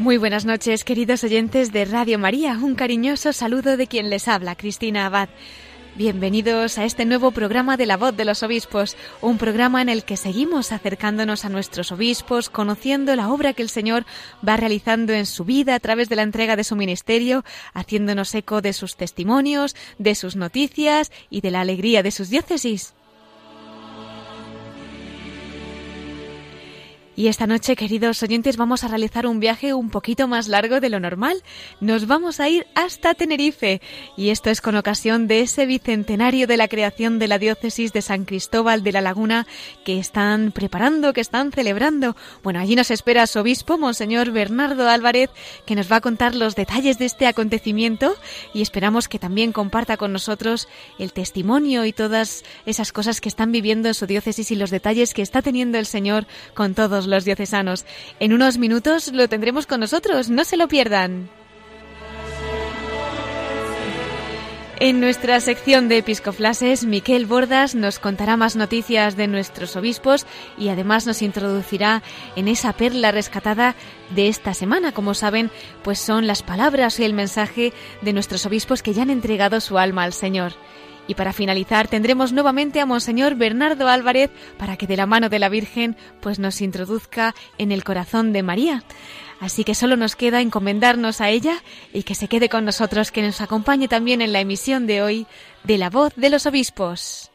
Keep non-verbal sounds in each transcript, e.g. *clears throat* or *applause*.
Muy buenas noches, queridos oyentes de Radio María. Un cariñoso saludo de quien les habla, Cristina Abad. Bienvenidos a este nuevo programa de la voz de los obispos, un programa en el que seguimos acercándonos a nuestros obispos, conociendo la obra que el Señor va realizando en su vida a través de la entrega de su ministerio, haciéndonos eco de sus testimonios, de sus noticias y de la alegría de sus diócesis. Y esta noche, queridos oyentes, vamos a realizar un viaje un poquito más largo de lo normal. Nos vamos a ir hasta Tenerife. Y esto es con ocasión de ese bicentenario de la creación de la diócesis de San Cristóbal de la Laguna que están preparando, que están celebrando. Bueno, allí nos espera su obispo, Monseñor Bernardo Álvarez, que nos va a contar los detalles de este acontecimiento y esperamos que también comparta con nosotros el testimonio y todas esas cosas que están viviendo en su diócesis y los detalles que está teniendo el Señor con todos los diocesanos. En unos minutos lo tendremos con nosotros, no se lo pierdan. En nuestra sección de episcoflases, Miquel Bordas nos contará más noticias de nuestros obispos y además nos introducirá en esa perla rescatada de esta semana. Como saben, pues son las palabras y el mensaje de nuestros obispos que ya han entregado su alma al Señor. Y para finalizar tendremos nuevamente a Monseñor Bernardo Álvarez para que de la mano de la Virgen pues nos introduzca en el corazón de María. Así que solo nos queda encomendarnos a ella y que se quede con nosotros, que nos acompañe también en la emisión de hoy de La Voz de los Obispos.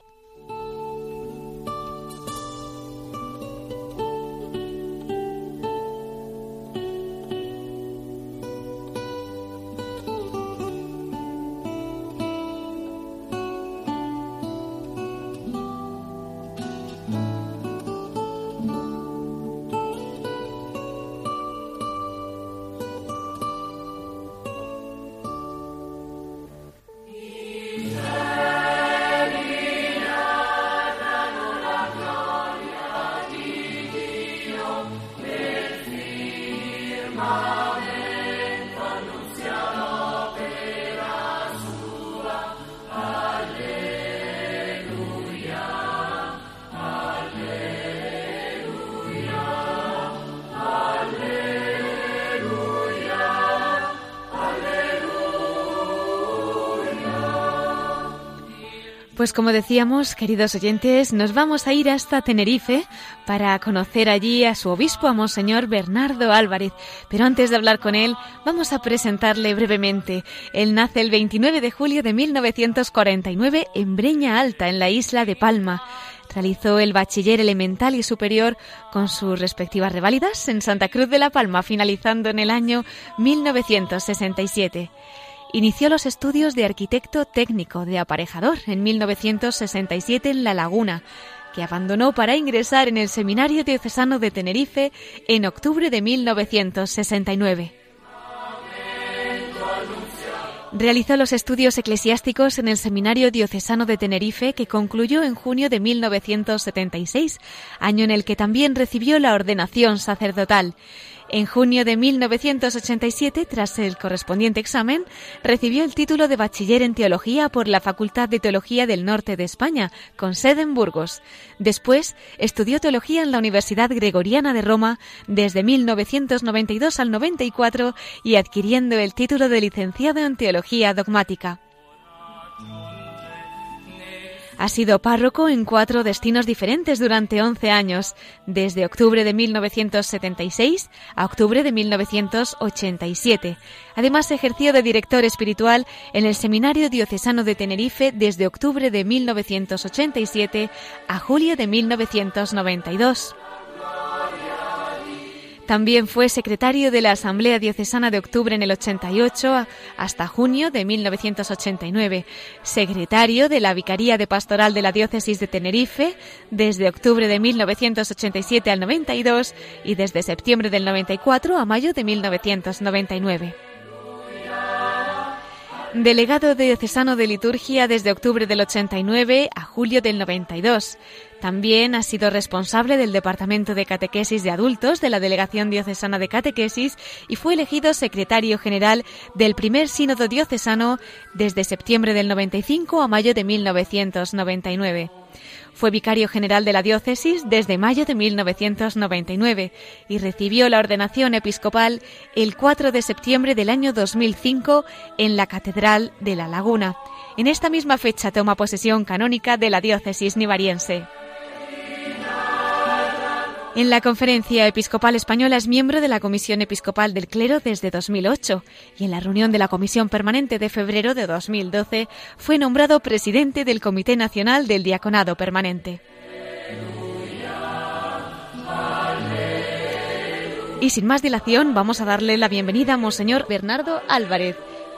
Pues como decíamos, queridos oyentes, nos vamos a ir hasta Tenerife para conocer allí a su obispo, a Monseñor Bernardo Álvarez. Pero antes de hablar con él, vamos a presentarle brevemente. Él nace el 29 de julio de 1949 en Breña Alta, en la isla de Palma. Realizó el bachiller elemental y superior con sus respectivas reválidas en Santa Cruz de la Palma, finalizando en el año 1967. Inició los estudios de arquitecto técnico de aparejador en 1967 en La Laguna, que abandonó para ingresar en el Seminario Diocesano de Tenerife en octubre de 1969. Realizó los estudios eclesiásticos en el Seminario Diocesano de Tenerife que concluyó en junio de 1976, año en el que también recibió la ordenación sacerdotal. En junio de 1987, tras el correspondiente examen, recibió el título de bachiller en teología por la Facultad de Teología del Norte de España, con sede en Burgos. Después, estudió teología en la Universidad Gregoriana de Roma desde 1992 al 94 y adquiriendo el título de licenciado en teología dogmática. Ha sido párroco en cuatro destinos diferentes durante 11 años, desde octubre de 1976 a octubre de 1987. Además, ejerció de director espiritual en el Seminario Diocesano de Tenerife desde octubre de 1987 a julio de 1992. También fue secretario de la Asamblea Diocesana de Octubre en el 88 hasta junio de 1989, secretario de la Vicaría de Pastoral de la Diócesis de Tenerife desde octubre de 1987 al 92 y desde septiembre del 94 a mayo de 1999 delegado diocesano de liturgia desde octubre del 89 a julio del 92. También ha sido responsable del Departamento de Catequesis de Adultos de la Delegación Diocesana de Catequesis y fue elegido secretario general del primer sínodo diocesano desde septiembre del 95 a mayo de 1999. Fue vicario general de la diócesis desde mayo de 1999 y recibió la ordenación episcopal el 4 de septiembre del año 2005 en la Catedral de La Laguna. En esta misma fecha toma posesión canónica de la diócesis nivariense. En la Conferencia Episcopal Española es miembro de la Comisión Episcopal del Clero desde 2008 y en la reunión de la Comisión Permanente de febrero de 2012 fue nombrado presidente del Comité Nacional del Diaconado Permanente. Y sin más dilación, vamos a darle la bienvenida a Monseñor Bernardo Álvarez.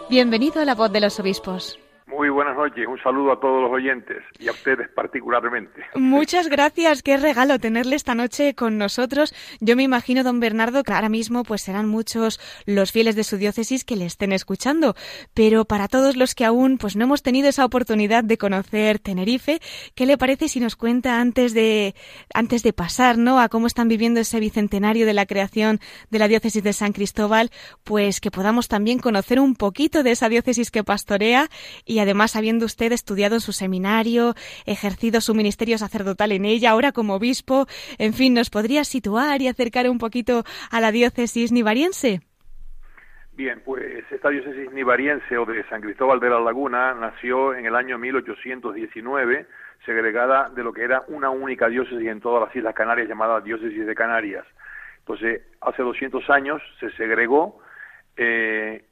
Bienvenido a la voz de los obispos. Muy buenas noches, un saludo a todos los oyentes y a ustedes particularmente. Muchas gracias, qué regalo tenerle esta noche con nosotros. Yo me imagino, don Bernardo, que ahora mismo pues serán muchos los fieles de su diócesis que le estén escuchando, pero para todos los que aún pues no hemos tenido esa oportunidad de conocer Tenerife, ¿qué le parece si nos cuenta antes de antes de pasar, ¿no? a cómo están viviendo ese bicentenario de la creación de la diócesis de San Cristóbal, pues que podamos también conocer un poquito de esa diócesis que pastorea y además habiendo usted estudiado en su seminario, ejercido su ministerio sacerdotal en ella, ahora como obispo, en fin, ¿nos podría situar y acercar un poquito a la diócesis nivariense? Bien, pues esta diócesis nivariense o de San Cristóbal de la Laguna nació en el año 1819, segregada de lo que era una única diócesis en todas las Islas Canarias llamada diócesis de Canarias. Entonces, hace 200 años se segregó eh,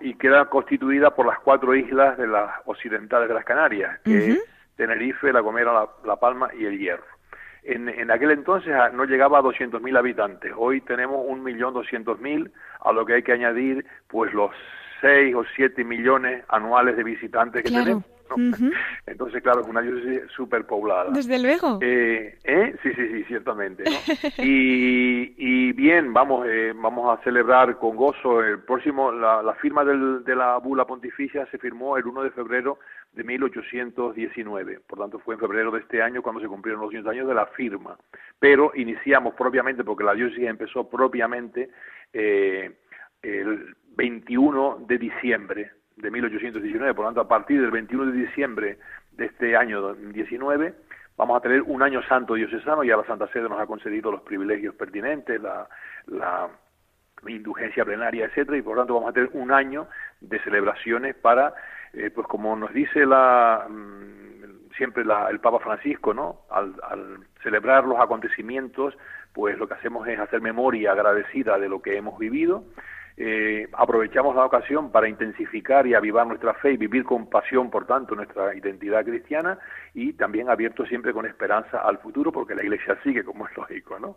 y queda constituida por las cuatro islas de las occidentales de las Canarias, que es Tenerife, La Gomera, la, Palma y El Hierro. En, en aquel entonces ah, no llegaba a 200.000 habitantes. Hoy tenemos 1.200.000, a lo que hay que añadir pues los 6 o 7 millones anuales de visitantes que tenemos. *laughs* Entonces, claro, una diócesis súper poblada. Desde luego. Eh, ¿eh? Sí, sí, sí, ciertamente. *laughs* y, y, bien, vamos, eh, vamos a celebrar con gozo el próximo, la, la firma del, de la bula pontificia se firmó el 1 de febrero de 1819. Por tanto, fue en febrero de este año cuando se cumplieron los 100 años de la firma. Pero iniciamos propiamente, porque la diócesis empezó propiamente eh, el 21 de diciembre de 1819, por lo tanto, a partir del 21 de diciembre de este año 19, vamos a tener un año santo diocesano, ya la Santa Sede nos ha concedido los privilegios pertinentes, la, la indulgencia plenaria, etcétera, y por lo tanto vamos a tener un año de celebraciones para, eh, pues como nos dice la mm, siempre la, el Papa Francisco, ¿no? Al, al celebrar los acontecimientos, pues lo que hacemos es hacer memoria agradecida de lo que hemos vivido eh, aprovechamos la ocasión para intensificar y avivar nuestra fe y vivir con pasión, por tanto, nuestra identidad cristiana y también abierto siempre con esperanza al futuro, porque la Iglesia sigue, como es lógico, ¿no?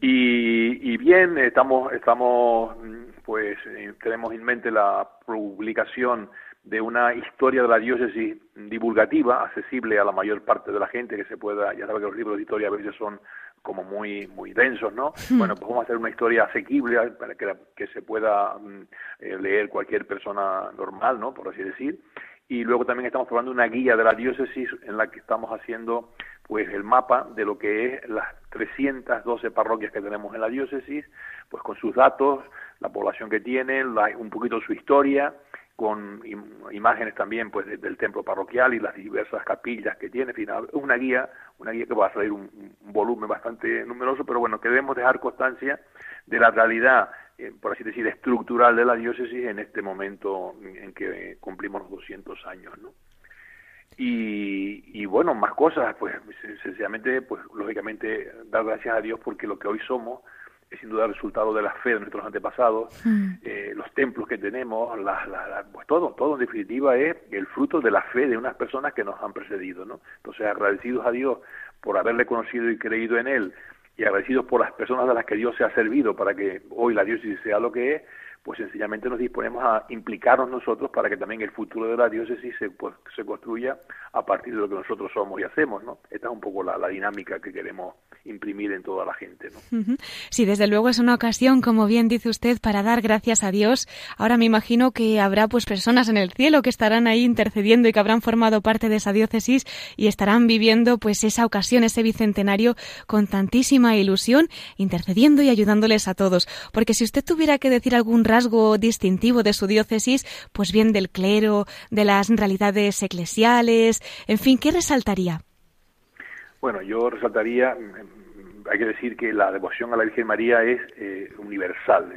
y, y, bien, estamos, estamos, pues, eh, tenemos en mente la publicación de una historia de la diócesis divulgativa, accesible a la mayor parte de la gente, que se pueda, ya sabe que los libros de historia a veces son como muy muy densos, ¿no? Hmm. Bueno, pues vamos a hacer una historia asequible para que, que se pueda mm, eh, leer cualquier persona normal, ¿no? Por así decir. Y luego también estamos probando una guía de la diócesis en la que estamos haciendo pues el mapa de lo que es las 312 parroquias que tenemos en la diócesis, pues con sus datos, la población que tiene, un poquito su historia, con imágenes también pues del templo parroquial y las diversas capillas que tiene, una guía, una guía que va a salir un, volumen bastante numeroso, pero bueno, queremos dejar constancia de la realidad, eh, por así decir, estructural de la diócesis en este momento en que cumplimos los 200 años, ¿no? Y, y bueno, más cosas, pues sencillamente, pues lógicamente dar gracias a Dios porque lo que hoy somos es sin duda el resultado de la fe de nuestros antepasados, mm. eh, los templos que tenemos, pues todo, todo en definitiva es el fruto de la fe de unas personas que nos han precedido, ¿no? Entonces agradecidos a Dios por haberle conocido y creído en Él y agradecidos por las personas a las que Dios se ha servido para que hoy la diócesis sea lo que es, pues sencillamente nos disponemos a implicarnos nosotros para que también el futuro de la diócesis se, pues, se construya a partir de lo que nosotros somos y hacemos, ¿no? Esta es un poco la, dinámica que queremos imprimir en toda la gente, ¿no? Sí, desde luego es una ocasión, como bien dice usted, para dar gracias a Dios. Ahora me imagino que habrá pues personas en el cielo que estarán ahí intercediendo y que habrán formado parte de esa diócesis y estarán viviendo pues esa ocasión, ese bicentenario con tantísima ilusión, intercediendo y ayudándoles a todos. Porque si usted tuviera que decir algún rasgo distintivo de su diócesis, pues bien del clero, de las realidades eclesiales, en fin, ¿qué resaltaría? Bueno, yo resaltaría, mm, hay que decir que la devoción a la Virgen María es eh, universal,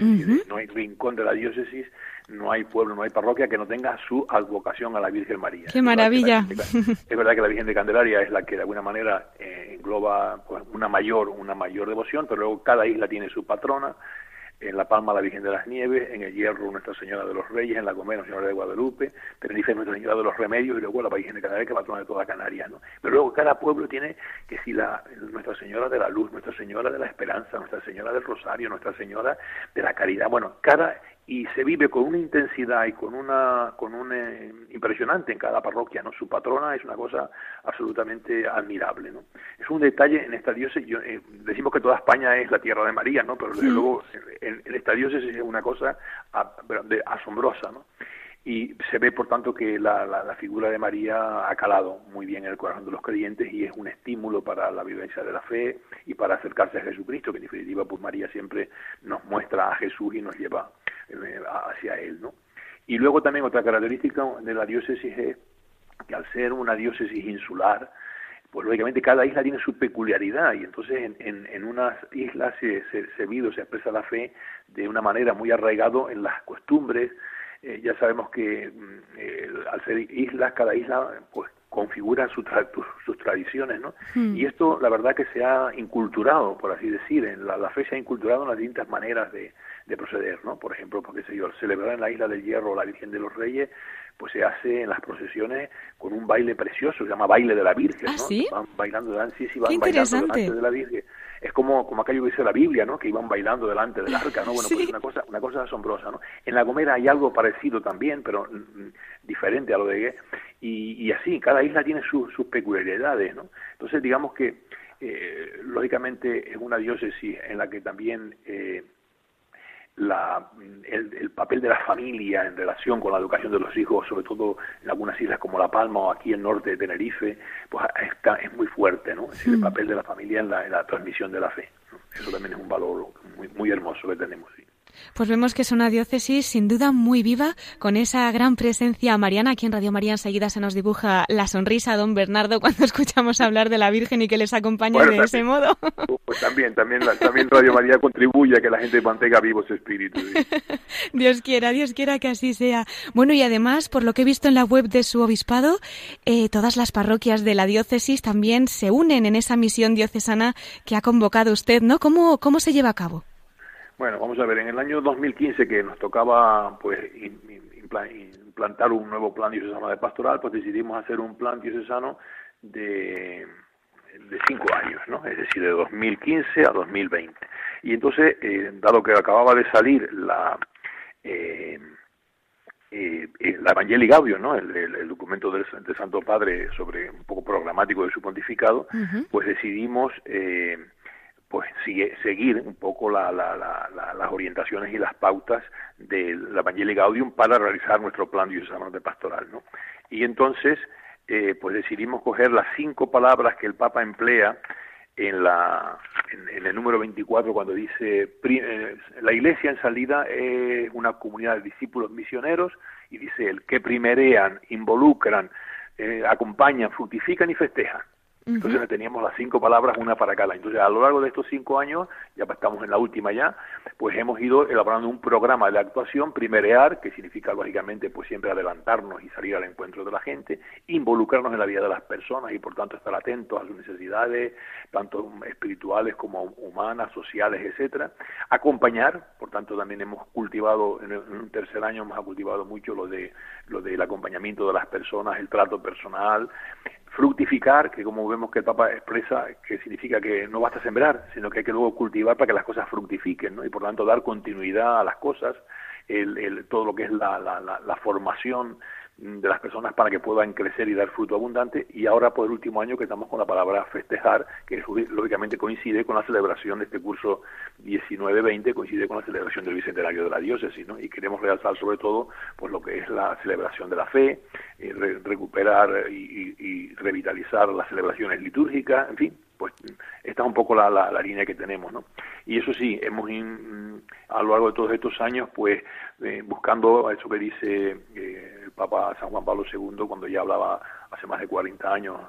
no hay rincón de la diócesis, no hay pueblo, no hay parroquia que no tenga su advocación a la Virgen María. ¡Qué maravilla! es verdad que la Virgen de Candelaria es la que de alguna manera eh, engloba pues, una mayor, una mayor devoción, pero luego cada isla tiene su patrona, en La Palma la Virgen de las Nieves, en El Hierro Nuestra Señora de los Reyes, en La Gomera Señora de Guadalupe, Tenerife Nuestra Señora de los Remedios y luego la Virgen de Canarias que es patrona de toda Canarias. ¿no? Pero luego cada pueblo tiene que si la Nuestra Señora de la Luz, Nuestra Señora de la Esperanza, Nuestra Señora del Rosario, Nuestra Señora de la Caridad, bueno, cada y se vive con una intensidad y con una con un eh, impresionante en cada parroquia no su patrona es una cosa absolutamente admirable no es un detalle en esta diócesis eh, decimos que toda España es la tierra de María no pero desde luego en, esta diócesis es una cosa asombrosa no y se ve por tanto que la, la, figura de María ha calado muy bien en el corazón de los creyentes y es un estímulo para la vivencia de la fe y para acercarse a Jesucristo que en definitiva pues María siempre nos muestra a Jesús y nos lleva eh, hacia él, ¿no? Y luego también otra característica de la diócesis es que al ser una diócesis insular, pues lógicamente cada isla tiene su peculiaridad y entonces en, en, en unas islas se, se, se, vive se expresa la fe de una manera muy arraigado en las costumbres. Eh, ya sabemos que mm, eh, al ser islas, cada isla pues configuran sus, sus tradiciones, ¿no? Hmm. Y esto, la verdad, que se ha inculturado, por así decir, en la, la fe se ha inculturado en las distintas maneras de, de proceder, ¿no? Por ejemplo, porque se yo, celebrar en la Isla del Hierro la Virgen de los Reyes, pues se hace en las procesiones con un baile precioso, se llama baile de la Virgen, ¿Ah, ¿no? ¿sí? Van bailando delante, sí, sí, van bailando delante de la Virgen. Es como, como aquello que dice la Biblia, ¿no? Que iban bailando delante del arca, ¿no? Bueno, *laughs* pues una cosa, una cosa asombrosa, ¿no? En la Gomera hay algo parecido también, pero mm, mm, diferente a lo de y, y así, cada isla tiene sus peculiaridades, ¿no? Entonces, digamos que eh, lógicamente es una diócesis en la que también eh, la, el, papel de la familia en relación con la educación de los hijos, sobre todo en algunas islas como La Palma o aquí en norte de Tenerife, pues está, es muy fuerte, ¿no? Es el mm. papel de la familia en la, en la transmisión de la fe. Eso también es un valor muy, muy hermoso que tenemos. ¿sí? Pues vemos que es una diócesis sin duda muy viva, con esa gran presencia mariana. Aquí en Radio María enseguida se nos dibuja la sonrisa a don Bernardo cuando *laughs* escuchamos hablar de la Virgen y que les acompaña de ese modo. Pues también, también, también Radio María contribuye a que la gente mantenga vivo su espíritu. *laughs* Dios quiera, Dios quiera que así sea. Bueno, y además, por lo que he visto en la web de su obispado, eh, todas las parroquias de la diócesis también se unen en esa misión diocesana que ha convocado usted, ¿no? ¿Cómo, cómo se lleva a cabo? Bueno, vamos a ver, en el año 2015 que nos tocaba pues implantar un nuevo plan diocesano de pastoral, pues decidimos hacer un plan diocesano de, de cinco años, ¿no? Es decir, de 2015 a 2020. Y entonces, eh, dado que acababa de salir la eh, eh, la Evangelii Gaudium, ¿no? El, documento del, Santo Padre sobre un poco programático de su pontificado, pues decidimos eh, pues sigue, seguir un poco la, la, las orientaciones y las pautas del Evangelii Gaudium para realizar nuestro plan diocesano de pastoral, ¿no? Y entonces, eh, pues decidimos coger las cinco palabras que el Papa emplea en, la, en, el número 24 cuando dice eh, la iglesia en salida es una comunidad de discípulos misioneros y dice el que primerean, involucran, eh, acompañan, fructifican y festejan. Entonces teníamos las cinco palabras, una para cada. Entonces, a lo largo de estos cinco años, ya estamos en la última ya, pues hemos ido elaborando un programa de actuación, primerear, que significa lógicamente pues siempre adelantarnos y salir al encuentro de la gente, involucrarnos en la vida de las personas y por tanto estar atentos a sus necesidades, tanto espirituales como humanas, sociales, etcétera. Acompañar, por tanto también hemos cultivado, en, un tercer año hemos cultivado mucho lo de lo del acompañamiento de las personas, el trato personal, fructificar, que como vemos que el Papa expresa que significa que no basta sembrar, sino que hay que luego cultivar para que las cosas fructifiquen, ¿no? Y por tanto dar continuidad a las cosas, el, el, todo lo que es la, la, la, la formación de las personas para que puedan crecer y dar fruto abundante y ahora por el último año que estamos con la palabra festejar que lógicamente coincide con la celebración de este curso 19-20 coincide con la celebración del bicentenario de la diócesis ¿no? y queremos realzar sobre todo pues lo que es la celebración de la fe eh, recuperar y, y, revitalizar las celebraciones litúrgicas en fin pues esta es un poco la, la, línea que tenemos, ¿no? Y eso sí, hemos a lo largo de todos estos años, pues eh, buscando eso que dice eh, Papa San Juan Pablo II cuando ya hablaba hace más de 40 años,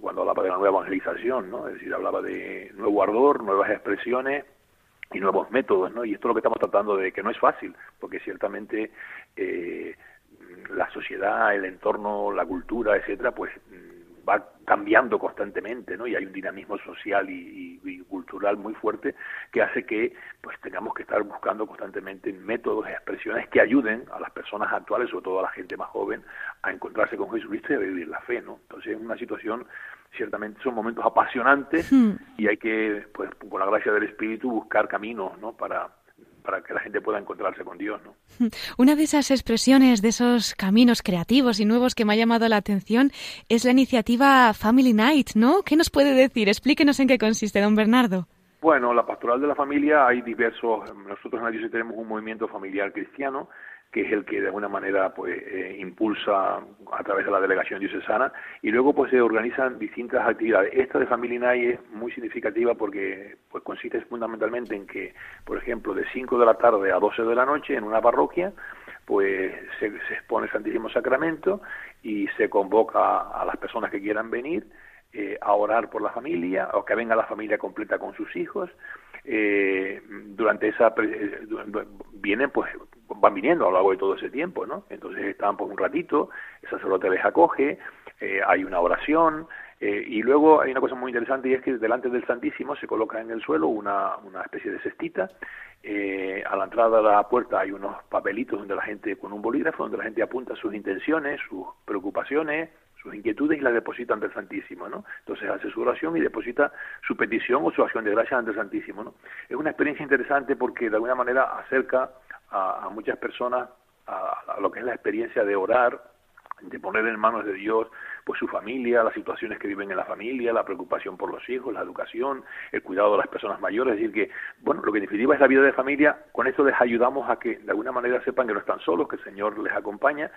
cuando hablaba de la nueva evangelización, ¿no? Es decir, hablaba de nuevo ardor, nuevas expresiones y nuevos métodos, ¿no? Y esto es lo que estamos tratando de que no es fácil, porque ciertamente eh, la sociedad, el entorno, la cultura, etcétera, pues va cambiando constantemente, ¿no? Y hay un dinamismo social y, cultural muy fuerte que hace que, pues, tengamos que estar buscando constantemente métodos y expresiones que ayuden a las personas actuales, sobre todo a la gente más joven, a encontrarse con Jesucristo y a vivir la fe, ¿no? Entonces, es una situación ciertamente son momentos apasionantes hmm. y hay que, pues, con la gracia del Espíritu, buscar caminos, ¿no? Para para que la gente pueda encontrarse con Dios. ¿no? *laughs* Una de esas expresiones, de esos caminos creativos y nuevos que me ha llamado la atención es la iniciativa Family Night, ¿no? ¿Qué nos puede decir? Explíquenos en qué consiste, don Bernardo. Bueno, la pastoral de la familia hay diversos, nosotros en la diócesis tenemos un movimiento familiar cristiano que es el que de alguna manera pues eh, impulsa a través de la delegación diocesana y luego pues se organizan distintas actividades. Esta de Family Night es muy significativa porque pues consiste fundamentalmente en que, por ejemplo, de 5 de la tarde a 12 de la noche en una parroquia pues se, expone el Santísimo Sacramento y se convoca a las personas que quieran venir eh, a orar por la familia o que venga la familia completa con sus hijos. Eh, durante esa eh, vienen pues van viniendo a lo largo de todo ese tiempo, ¿no? Entonces están por un ratito, el sacerdote les acoge, eh, hay una oración, eh, y luego hay una cosa muy interesante y es que delante del Santísimo se coloca en el suelo una, una especie de cestita. Eh, a la entrada de la puerta hay unos papelitos donde la gente, con un bolígrafo, donde la gente apunta sus intenciones, sus preocupaciones, sus inquietudes y las deposita ante el Santísimo, ¿no? Entonces hace su oración y deposita su petición o su acción de gracia ante el Santísimo, ¿no? Es una experiencia interesante porque de alguna manera acerca a, muchas personas a, lo que es la experiencia de orar, de poner en manos de Dios pues su familia, las situaciones que viven en la familia, la preocupación por los hijos, la educación, el cuidado de las personas mayores, es decir que, bueno, lo que en definitiva es la vida de familia, con esto les ayudamos a que de alguna manera sepan que no están solos, que el Señor les acompaña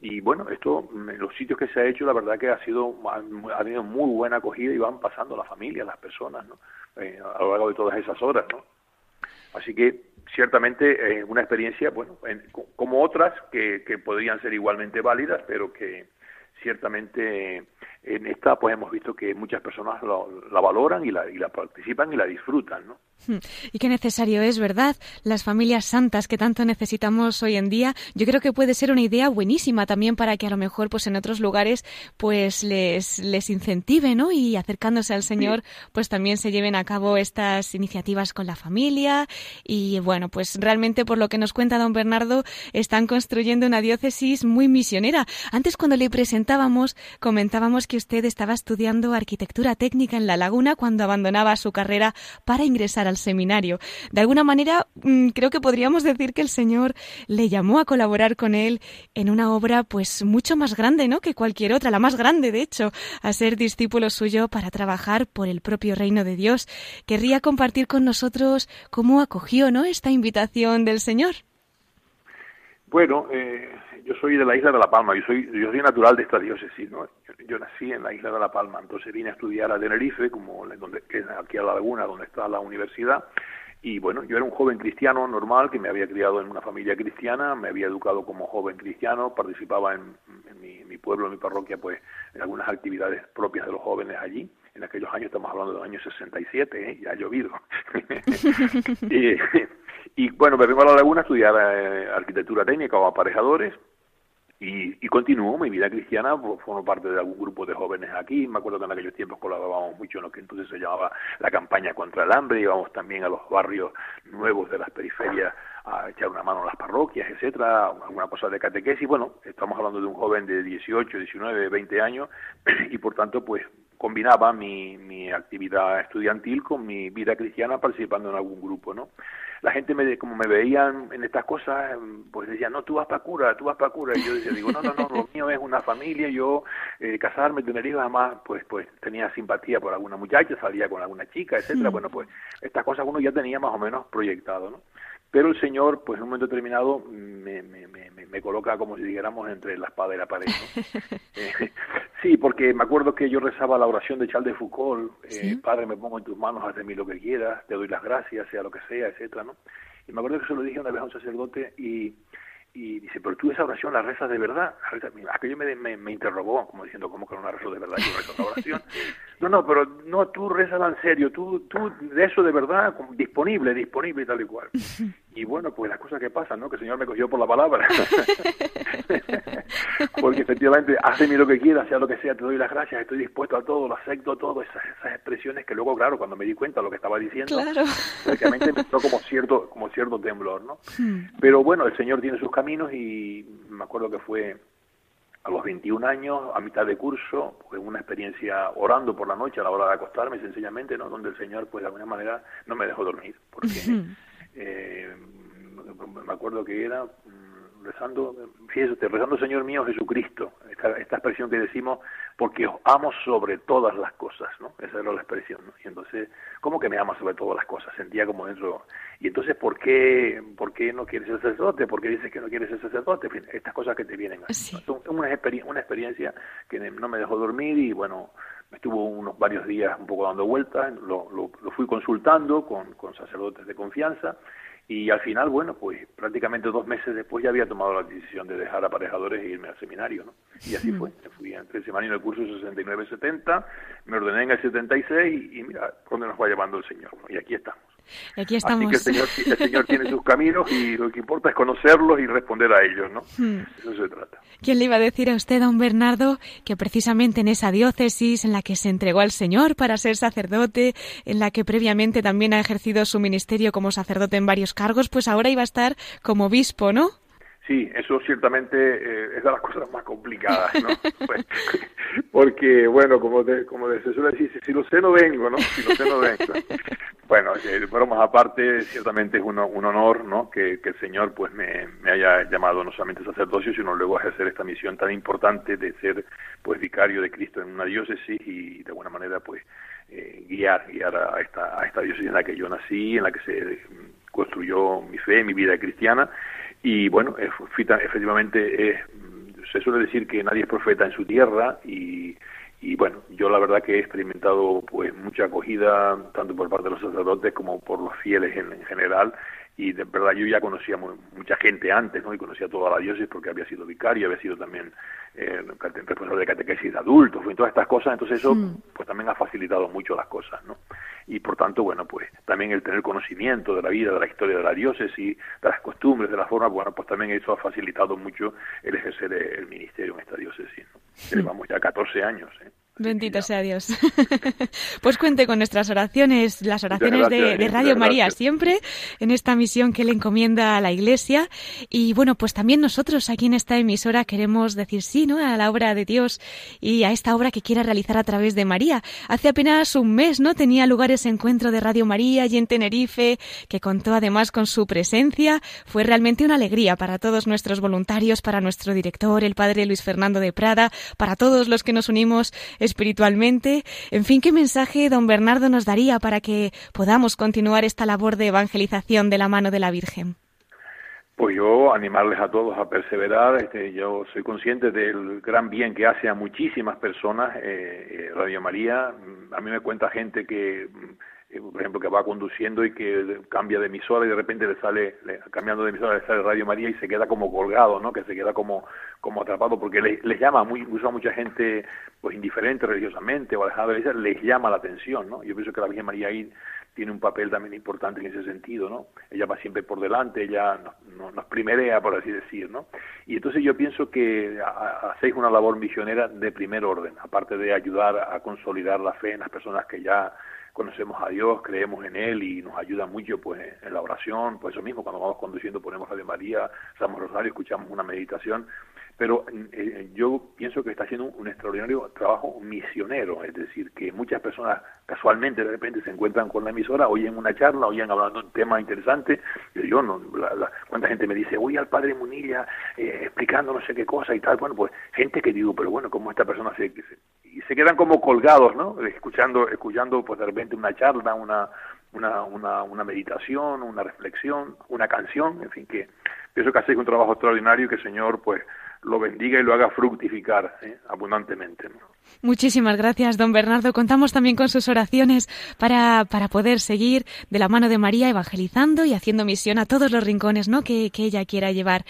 y bueno, esto en los sitios que se ha hecho la verdad que ha sido ha tenido muy buena acogida y van pasando la familia, las personas, ¿no? Eh, a lo largo de todas esas horas, ¿no? Así que ciertamente una experiencia, bueno, como otras que, que podrían ser igualmente válidas, pero que ciertamente en esta pues hemos visto que muchas personas la valoran y la, y la participan y la disfrutan, ¿no? Hmm. Y qué necesario es, ¿verdad? Las familias santas que tanto necesitamos hoy en día. Yo creo que puede ser una idea buenísima también para que a lo mejor pues en otros lugares pues les, les incentive, ¿no? Y acercándose al Señor pues también se lleven a cabo estas iniciativas con la familia y bueno, pues realmente por lo que nos cuenta don Bernardo están construyendo una diócesis muy misionera. Antes cuando le presentábamos comentábamos que usted estaba estudiando arquitectura técnica en La Laguna cuando abandonaba su carrera para ingresar al seminario. De alguna manera, mm, creo que podríamos decir que el Señor le llamó a colaborar con él en una obra pues mucho más grande, ¿no? que cualquier otra, la más grande de hecho, a ser discípulo suyo para trabajar por el propio reino de Dios. Querría compartir con nosotros cómo acogió, ¿no? esta invitación del Señor. Bueno, eh, yo soy de la isla de La Palma, yo soy, yo soy natural de esta diócesis, ¿no? Yo, nací en la isla de La Palma, entonces vine a estudiar a Tenerife, como donde, que aquí a la laguna donde está la universidad, y bueno, yo era un joven cristiano normal que me había criado en una familia cristiana, me había educado como joven cristiano, participaba en, mi, pueblo, en mi parroquia, pues en algunas actividades propias de los jóvenes allí. En aquellos años, estamos hablando de los años 67, ¿eh? ya ha llovido. *laughs* *laughs* y, y, bueno, me vengo a la laguna a estudiar eh, arquitectura técnica o aparejadores y, y continuó mi vida cristiana, formo parte de algún grupo de jóvenes aquí, me acuerdo que en aquellos tiempos colaborábamos mucho en lo que entonces se llamaba la campaña contra el hambre, íbamos también a los barrios nuevos de las periferias a echar una mano a las parroquias, etcétera, alguna cosa de catequesis, bueno, estamos hablando de un joven de 18, 19, 20 años *clears throat* y por tanto pues combinaba mi, mi actividad estudiantil con mi vida cristiana participando en algún grupo, ¿no? La gente, me, como me veían en estas cosas, pues decían, no, tú vas para cura, tú vas para cura. Y yo decía, digo, no, no, no, lo mío es una familia, yo eh, casarme, tener hijos, además, pues, pues tenía simpatía por alguna muchacha, salía con alguna chica, etcétera. Bueno, pues estas cosas uno ya tenía más o menos proyectado, ¿no? Pero el Señor, pues en un momento determinado, me, me, me, me coloca como si dijéramos entre la espada y la pared. *laughs* Eh, sí, porque me acuerdo que yo rezaba la oración de Charles de Foucault, eh, Padre, me pongo en tus manos, haz de mí lo que quieras, te doy las gracias, sea lo que sea, etcétera, ¿no? Y me acuerdo que se lo dije una vez a un sacerdote y, y dice, pero tú esa oración la rezas de verdad. Aquello me, me, me interrogó, como diciendo, ¿cómo que no la rezo de verdad? Yo rezo la oración. *laughs* No, no, pero no, tú rezala en serio, tú, tú de eso de verdad, disponible, disponible y tal y cual. *laughs* Y bueno, pues las cosas que pasan, ¿no? Que el Señor me cogió por la palabra. *laughs* *laughs* Porque efectivamente, hazme lo que quieras, sea lo que sea, te doy las gracias, estoy dispuesto a todo, lo acepto a todo, esas, esas expresiones que luego, claro, cuando me di cuenta de lo que estaba diciendo, claro. prácticamente me entró como cierto, como cierto temblor, ¿no? Pero bueno, el Señor tiene sus caminos y me acuerdo que fue a los 21 años, a mitad de curso, pues una experiencia orando por la noche a la hora de acostarme sencillamente, ¿no? Donde el Señor, pues de alguna manera, no me dejó dormir, porque eh, me acuerdo que era mm, rezando, fíjese, rezando Señor mío Jesucristo, esta, esta expresión que decimos, porque os amo sobre todas las cosas, ¿no? Esa era la expresión, ¿no? Y entonces, ¿cómo que me ama sobre todas las cosas? Sentía como dentro, y entonces, ¿por qué, por qué no quieres ser sacerdote? ¿Por qué dices que no quieres ser sacerdote? En fin, estas cosas que te vienen. Sí. Una, experien una experiencia que no me dejó dormir y bueno, estuvo unos varios días un poco dando vueltas, lo, lo, lo fui consultando con, con sacerdotes de confianza y al final, bueno, pues prácticamente dos meses después ya había tomado la decisión de dejar aparejadores e irme al seminario, ¿no? Y así fue, fui entre el seminario en el curso 69-70, me ordené en el 76 y, y mira dónde nos va llevando el Señor. Y aquí estamos. Aquí estamos. Así que el Señor, el Señor tiene sus caminos y lo que importa es conocerlos y responder a ellos, ¿no? Hmm. Eso se trata. ¿Quién le iba a decir a usted, don Bernardo, que precisamente en esa diócesis en la que se entregó al Señor para ser sacerdote, en la que previamente también ha ejercido su ministerio como sacerdote en varios cargos, pues ahora iba a estar como obispo, ¿no? Sí, eso ciertamente eh, es de las cosas más complicadas, ¿no? *laughs* Pues, porque, bueno, como, de, como de, se suele si lo sé no vengo, ¿no? Si lo sé no vengo. Bueno, eh, bromas aparte, ciertamente es un, un honor, ¿no? Que, el Señor, pues, me, me haya llamado no solamente sacerdocio, sino luego a ejercer esta misión tan importante de ser, pues, vicario de Cristo en una diócesis y, de alguna manera, pues, eh, guiar, guiar a esta, a esta diócesis en la que yo nací, en la que se construyó mi fe, mi vida cristiana y bueno, efectivamente es, se suele decir que nadie es profeta en su tierra y, y bueno, yo la verdad que he experimentado pues mucha acogida tanto por parte de los sacerdotes como por los fieles en, en general y de verdad yo ya conocía muy, mucha gente antes, ¿no? Y conocía toda la diócesis porque había sido vicario, había sido también eh, responsable de catequesis de adultos, y todas estas cosas, entonces eso mm. pues también ha facilitado mucho las cosas, ¿no? Y por tanto, bueno, pues también el tener conocimiento de la vida, de la historia de la diócesis, de las costumbres, de la forma, bueno, pues también eso ha facilitado mucho el ejercer el ministerio en esta diócesis, ¿no? Llevamos ya 14 años, ¿eh? Bendito sea Dios. *laughs* pues cuente con nuestras oraciones, las oraciones de, de, Radio María, siempre en esta misión que le encomienda a la Iglesia. Y bueno, pues también nosotros aquí en esta emisora queremos decir sí, ¿no? A la obra de Dios y a esta obra que quiera realizar a través de María. Hace apenas un mes, ¿no? Tenía lugar ese encuentro de Radio María y en Tenerife, que contó además con su presencia. Fue realmente una alegría para todos nuestros voluntarios, para nuestro director, el padre Luis Fernando de Prada, para todos los que nos unimos espiritualmente. En fin, ¿qué mensaje don Bernardo nos daría para que podamos continuar esta labor de evangelización de la mano de la Virgen? Pues yo animarles a todos a perseverar. Este, yo soy consciente del gran bien que hace a muchísimas personas eh, Radio María. A mí me cuenta gente que por ejemplo, que va conduciendo y que cambia de emisora y de repente le sale, le, cambiando de emisora le sale Radio María y se queda como colgado, ¿no? Que se queda como, como atrapado porque les, llama, muy, incluso a mucha gente pues indiferente religiosamente o alejada de les llama la atención, ¿no? Yo pienso que la Virgen María ahí tiene un papel también importante en ese sentido, ¿no? Ella va siempre por delante, ella nos, nos primerea, por así decir, ¿no? Y entonces yo pienso que hacéis una labor misionera de primer orden, aparte de ayudar a consolidar la fe en las personas que ya conocemos a Dios, creemos en Él y nos ayuda mucho pues en la oración, pues eso mismo, cuando vamos conduciendo ponemos Radio María, San Rosario, escuchamos una meditación, pero eh, yo pienso que está haciendo un, extraordinario trabajo misionero, es decir, que muchas personas casualmente de repente se encuentran con la emisora, oyen una charla, oyen hablando de un tema interesante, y yo no, la, cuánta gente me dice, oye al padre Munilla eh, explicando no sé qué cosa y tal, bueno, pues gente que digo, pero bueno, como esta persona se, y se quedan como colgados, ¿no? Escuchando, escuchando pues de repente una charla, una, una, una, una meditación, una reflexión, una canción, en fin, que pienso que hacéis un trabajo extraordinario y que el Señor pues lo bendiga y lo haga fructificar ¿eh? abundantemente. Muchísimas gracias, don Bernardo. Contamos también con sus oraciones para, para poder seguir de la mano de María evangelizando y haciendo misión a todos los rincones ¿no? que, que ella quiera llevar.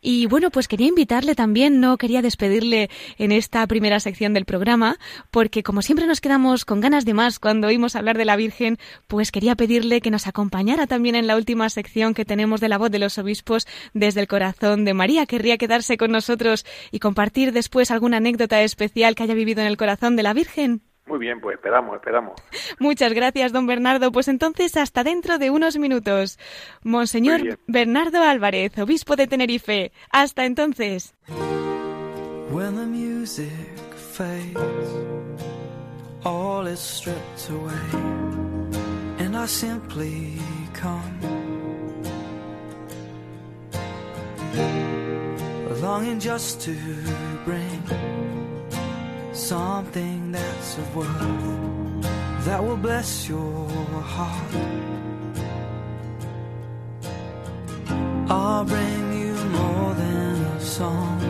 Y bueno, pues quería invitarle también, no quería despedirle en esta primera sección del programa, porque como siempre nos quedamos con ganas de más cuando oímos hablar de la Virgen, pues quería pedirle que nos acompañara también en la última sección que tenemos de la voz de los obispos desde el corazón de María. Querría quedarse con nosotros y compartir después alguna anécdota especial que haya vivido en el corazón de la Virgen? Muy bien, pues esperamos, esperamos. *laughs* Muchas gracias, don Bernardo. Pues entonces hasta dentro de unos minutos. Monseñor Bernardo Álvarez, obispo de Tenerife. Hasta entonces. When the music fades, all is stripped away, and I simply come. Longing just to bring something that's of worth that will bless your heart. I'll bring you more than a song,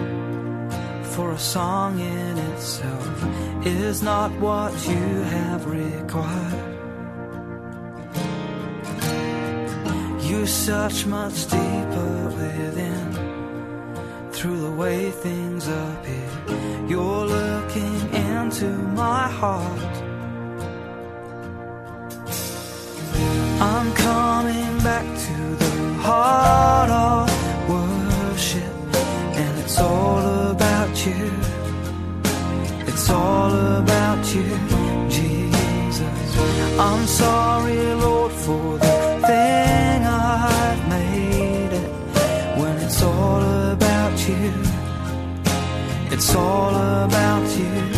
for a song in itself is not what you have required. You search much deeper within through the way things appear. You're looking into my heart. I'm coming back to the heart of worship, and it's all about you. It's all about you, Jesus. I'm sorry, Lord, for the thing I've made it when it's all about you, it's all about you.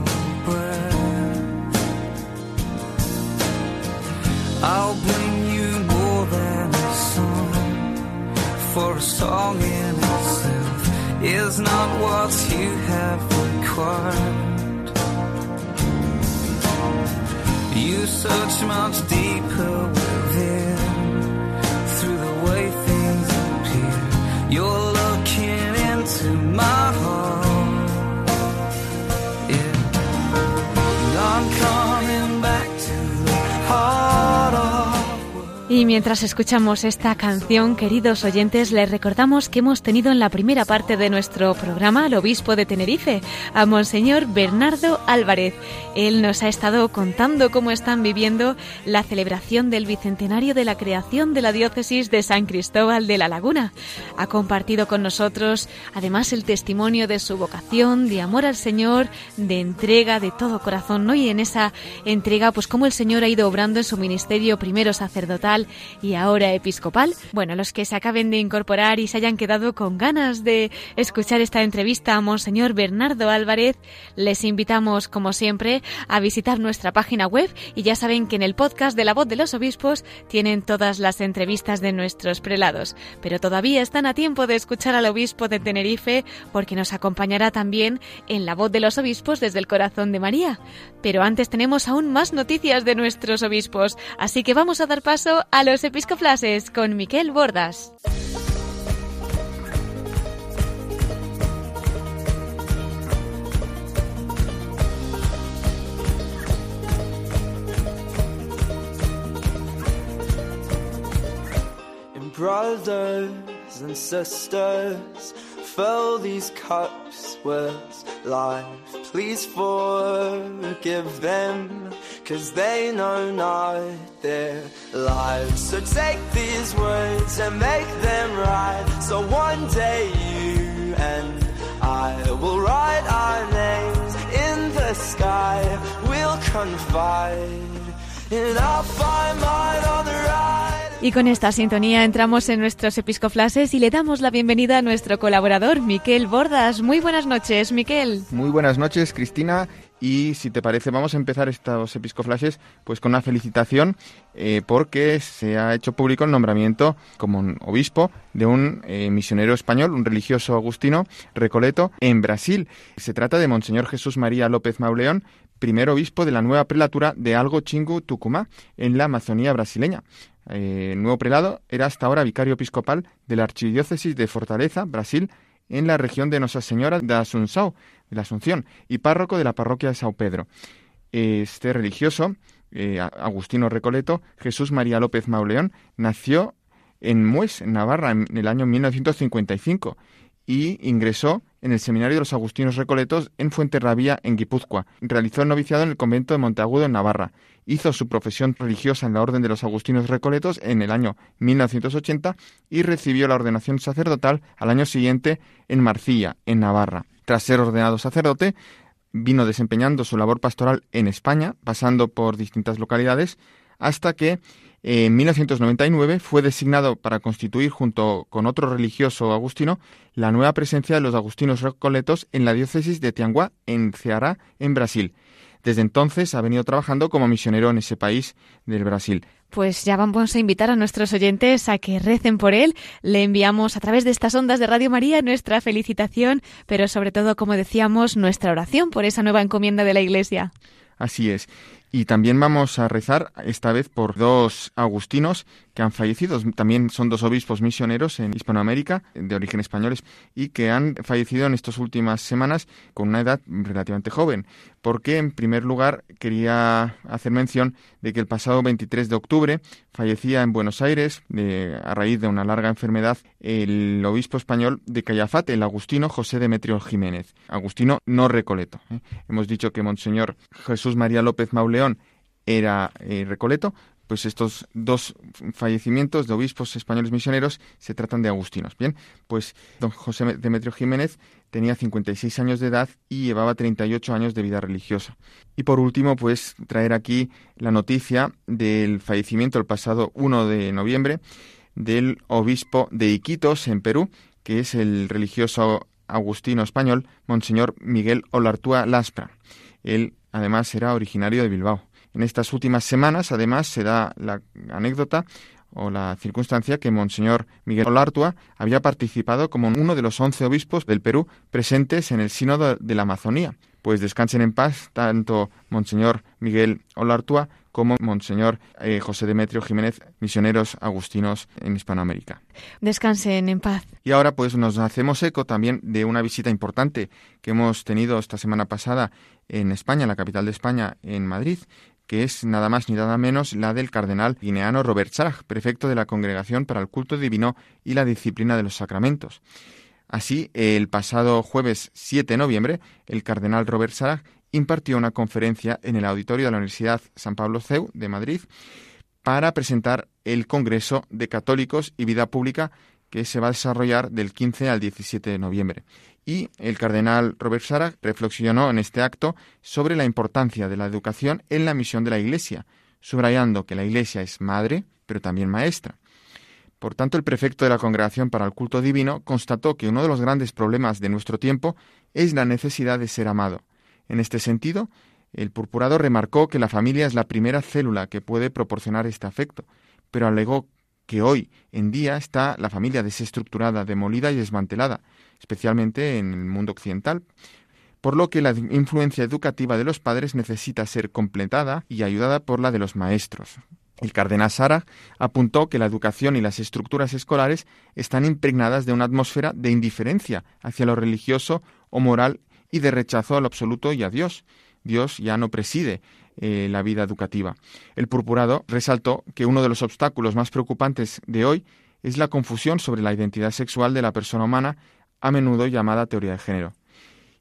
I'll bring you more than a song, for a song in itself is not what you have required. You search much deeper within, Y mientras escuchamos esta canción, queridos oyentes, les recordamos que hemos tenido en la primera parte de nuestro programa al obispo de Tenerife, a Monseñor Bernardo Álvarez. Él nos ha estado contando cómo están viviendo la celebración del bicentenario de la creación de la diócesis de San Cristóbal de la Laguna. Ha compartido con nosotros además el testimonio de su vocación, de amor al Señor, de entrega de todo corazón, ¿no? Y en esa entrega, pues cómo el Señor ha ido obrando en su ministerio primero sacerdotal, y ahora episcopal. Bueno, los que se acaben de incorporar y se hayan quedado con ganas de escuchar esta entrevista a Monseñor Bernardo Álvarez, les invitamos, como siempre, a visitar nuestra página web y ya saben que en el podcast de la voz de los obispos tienen todas las entrevistas de nuestros prelados. Pero todavía están a tiempo de escuchar al obispo de Tenerife porque nos acompañará también en la voz de los obispos desde el corazón de María. Pero antes tenemos aún más noticias de nuestros obispos, así que vamos a dar paso a los episcoplases con Miquel Bordas. Fill these cups with life. Please forgive them, cause they know not their lives. So take these words and make them right. So one day you and I will write our names in the sky. We'll confide, and I'll find mine. Y con esta sintonía entramos en nuestros episcoflases y le damos la bienvenida a nuestro colaborador, Miquel Bordas. Muy buenas noches, Miquel. Muy buenas noches, Cristina. Y si te parece, vamos a empezar estos episcoflashes pues con una felicitación eh, porque se ha hecho público el nombramiento como obispo de un eh, misionero español, un religioso agustino, Recoleto, en Brasil. Se trata de Monseñor Jesús María López Mauleón, primer obispo de la nueva prelatura de Algo Chingu Tucumá, en la Amazonía brasileña. Eh, nuevo prelado era hasta ahora vicario episcopal de la Archidiócesis de Fortaleza, Brasil, en la región de Nuestra Señora de Asunción, de la Asunción, y párroco de la parroquia de Sao Pedro. Este religioso, eh, Agustino Recoleto, Jesús María López Mauleón, nació en Mues, en Navarra, en el año 1955 y ingresó en el Seminario de los Agustinos Recoletos en Fuenterrabía, en Guipúzcoa. Realizó el noviciado en el convento de Monteagudo, en Navarra. Hizo su profesión religiosa en la Orden de los Agustinos Recoletos en el año 1980 y recibió la ordenación sacerdotal al año siguiente en Marcilla, en Navarra. Tras ser ordenado sacerdote, vino desempeñando su labor pastoral en España, pasando por distintas localidades, hasta que en 1999 fue designado para constituir, junto con otro religioso agustino, la nueva presencia de los agustinos recoletos en la diócesis de Tianguá, en Ceará, en Brasil. Desde entonces ha venido trabajando como misionero en ese país del Brasil. Pues ya vamos a invitar a nuestros oyentes a que recen por él. Le enviamos a través de estas ondas de Radio María nuestra felicitación, pero sobre todo, como decíamos, nuestra oración por esa nueva encomienda de la Iglesia. Así es. Y también vamos a rezar esta vez por dos agustinos que han fallecido. También son dos obispos misioneros en Hispanoamérica, de origen españoles, y que han fallecido en estas últimas semanas con una edad relativamente joven. Porque, en primer lugar, quería hacer mención de que el pasado 23 de octubre fallecía en Buenos Aires, a raíz de una larga enfermedad, el obispo español de Callafate, el agustino José Demetrio Jiménez. Agustino no Recoleto. ¿eh? Hemos dicho que Monseñor Jesús María López Era eh, Recoleto, pues estos dos fallecimientos de obispos españoles misioneros se tratan de agustinos. Bien, pues don José Demetrio Jiménez tenía 56 años de edad y llevaba 38 años de vida religiosa. Y por último, pues traer aquí la noticia del fallecimiento el pasado 1 de noviembre del obispo de Iquitos, en Perú, que es el religioso agustino español, Monseñor Miguel Olartúa Laspra. Él, además, era originario de Bilbao. En estas últimas semanas, además, se da la anécdota o la circunstancia que Monseñor Miguel Olartua había participado como uno de los once obispos del Perú presentes en el Sínodo de la Amazonía. Pues descansen en paz tanto Monseñor Miguel Olartua como Monseñor eh, José Demetrio Jiménez, misioneros agustinos en Hispanoamérica. Descansen en paz. Y ahora pues nos hacemos eco también de una visita importante que hemos tenido esta semana pasada en España, la capital de España, en Madrid, que es nada más ni nada menos la del cardenal guineano Robert Sarah, prefecto de la Congregación para el Culto Divino y la Disciplina de los Sacramentos. Así, el pasado jueves 7 de noviembre, el cardenal Robert Sarah impartió una conferencia en el auditorio de la Universidad San Pablo CEU de Madrid para presentar el Congreso de Católicos y Vida Pública que se va a desarrollar del 15 al 17 de noviembre y el cardenal Robert Sarah reflexionó en este acto sobre la importancia de la educación en la misión de la Iglesia, subrayando que la Iglesia es madre, pero también maestra. Por tanto, el prefecto de la Congregación para el Culto Divino constató que uno de los grandes problemas de nuestro tiempo es la necesidad de ser amado. En este sentido, el purpurado remarcó que la familia es la primera célula que puede proporcionar este afecto, pero alegó que hoy en día está la familia desestructurada, demolida y desmantelada, especialmente en el mundo occidental, por lo que la influencia educativa de los padres necesita ser completada y ayudada por la de los maestros. El cardenal Sara apuntó que la educación y las estructuras escolares están impregnadas de una atmósfera de indiferencia hacia lo religioso o moral y de rechazo al absoluto y a Dios. Dios ya no preside eh, la vida educativa. El purpurado resaltó que uno de los obstáculos más preocupantes de hoy es la confusión sobre la identidad sexual de la persona humana, a menudo llamada teoría de género.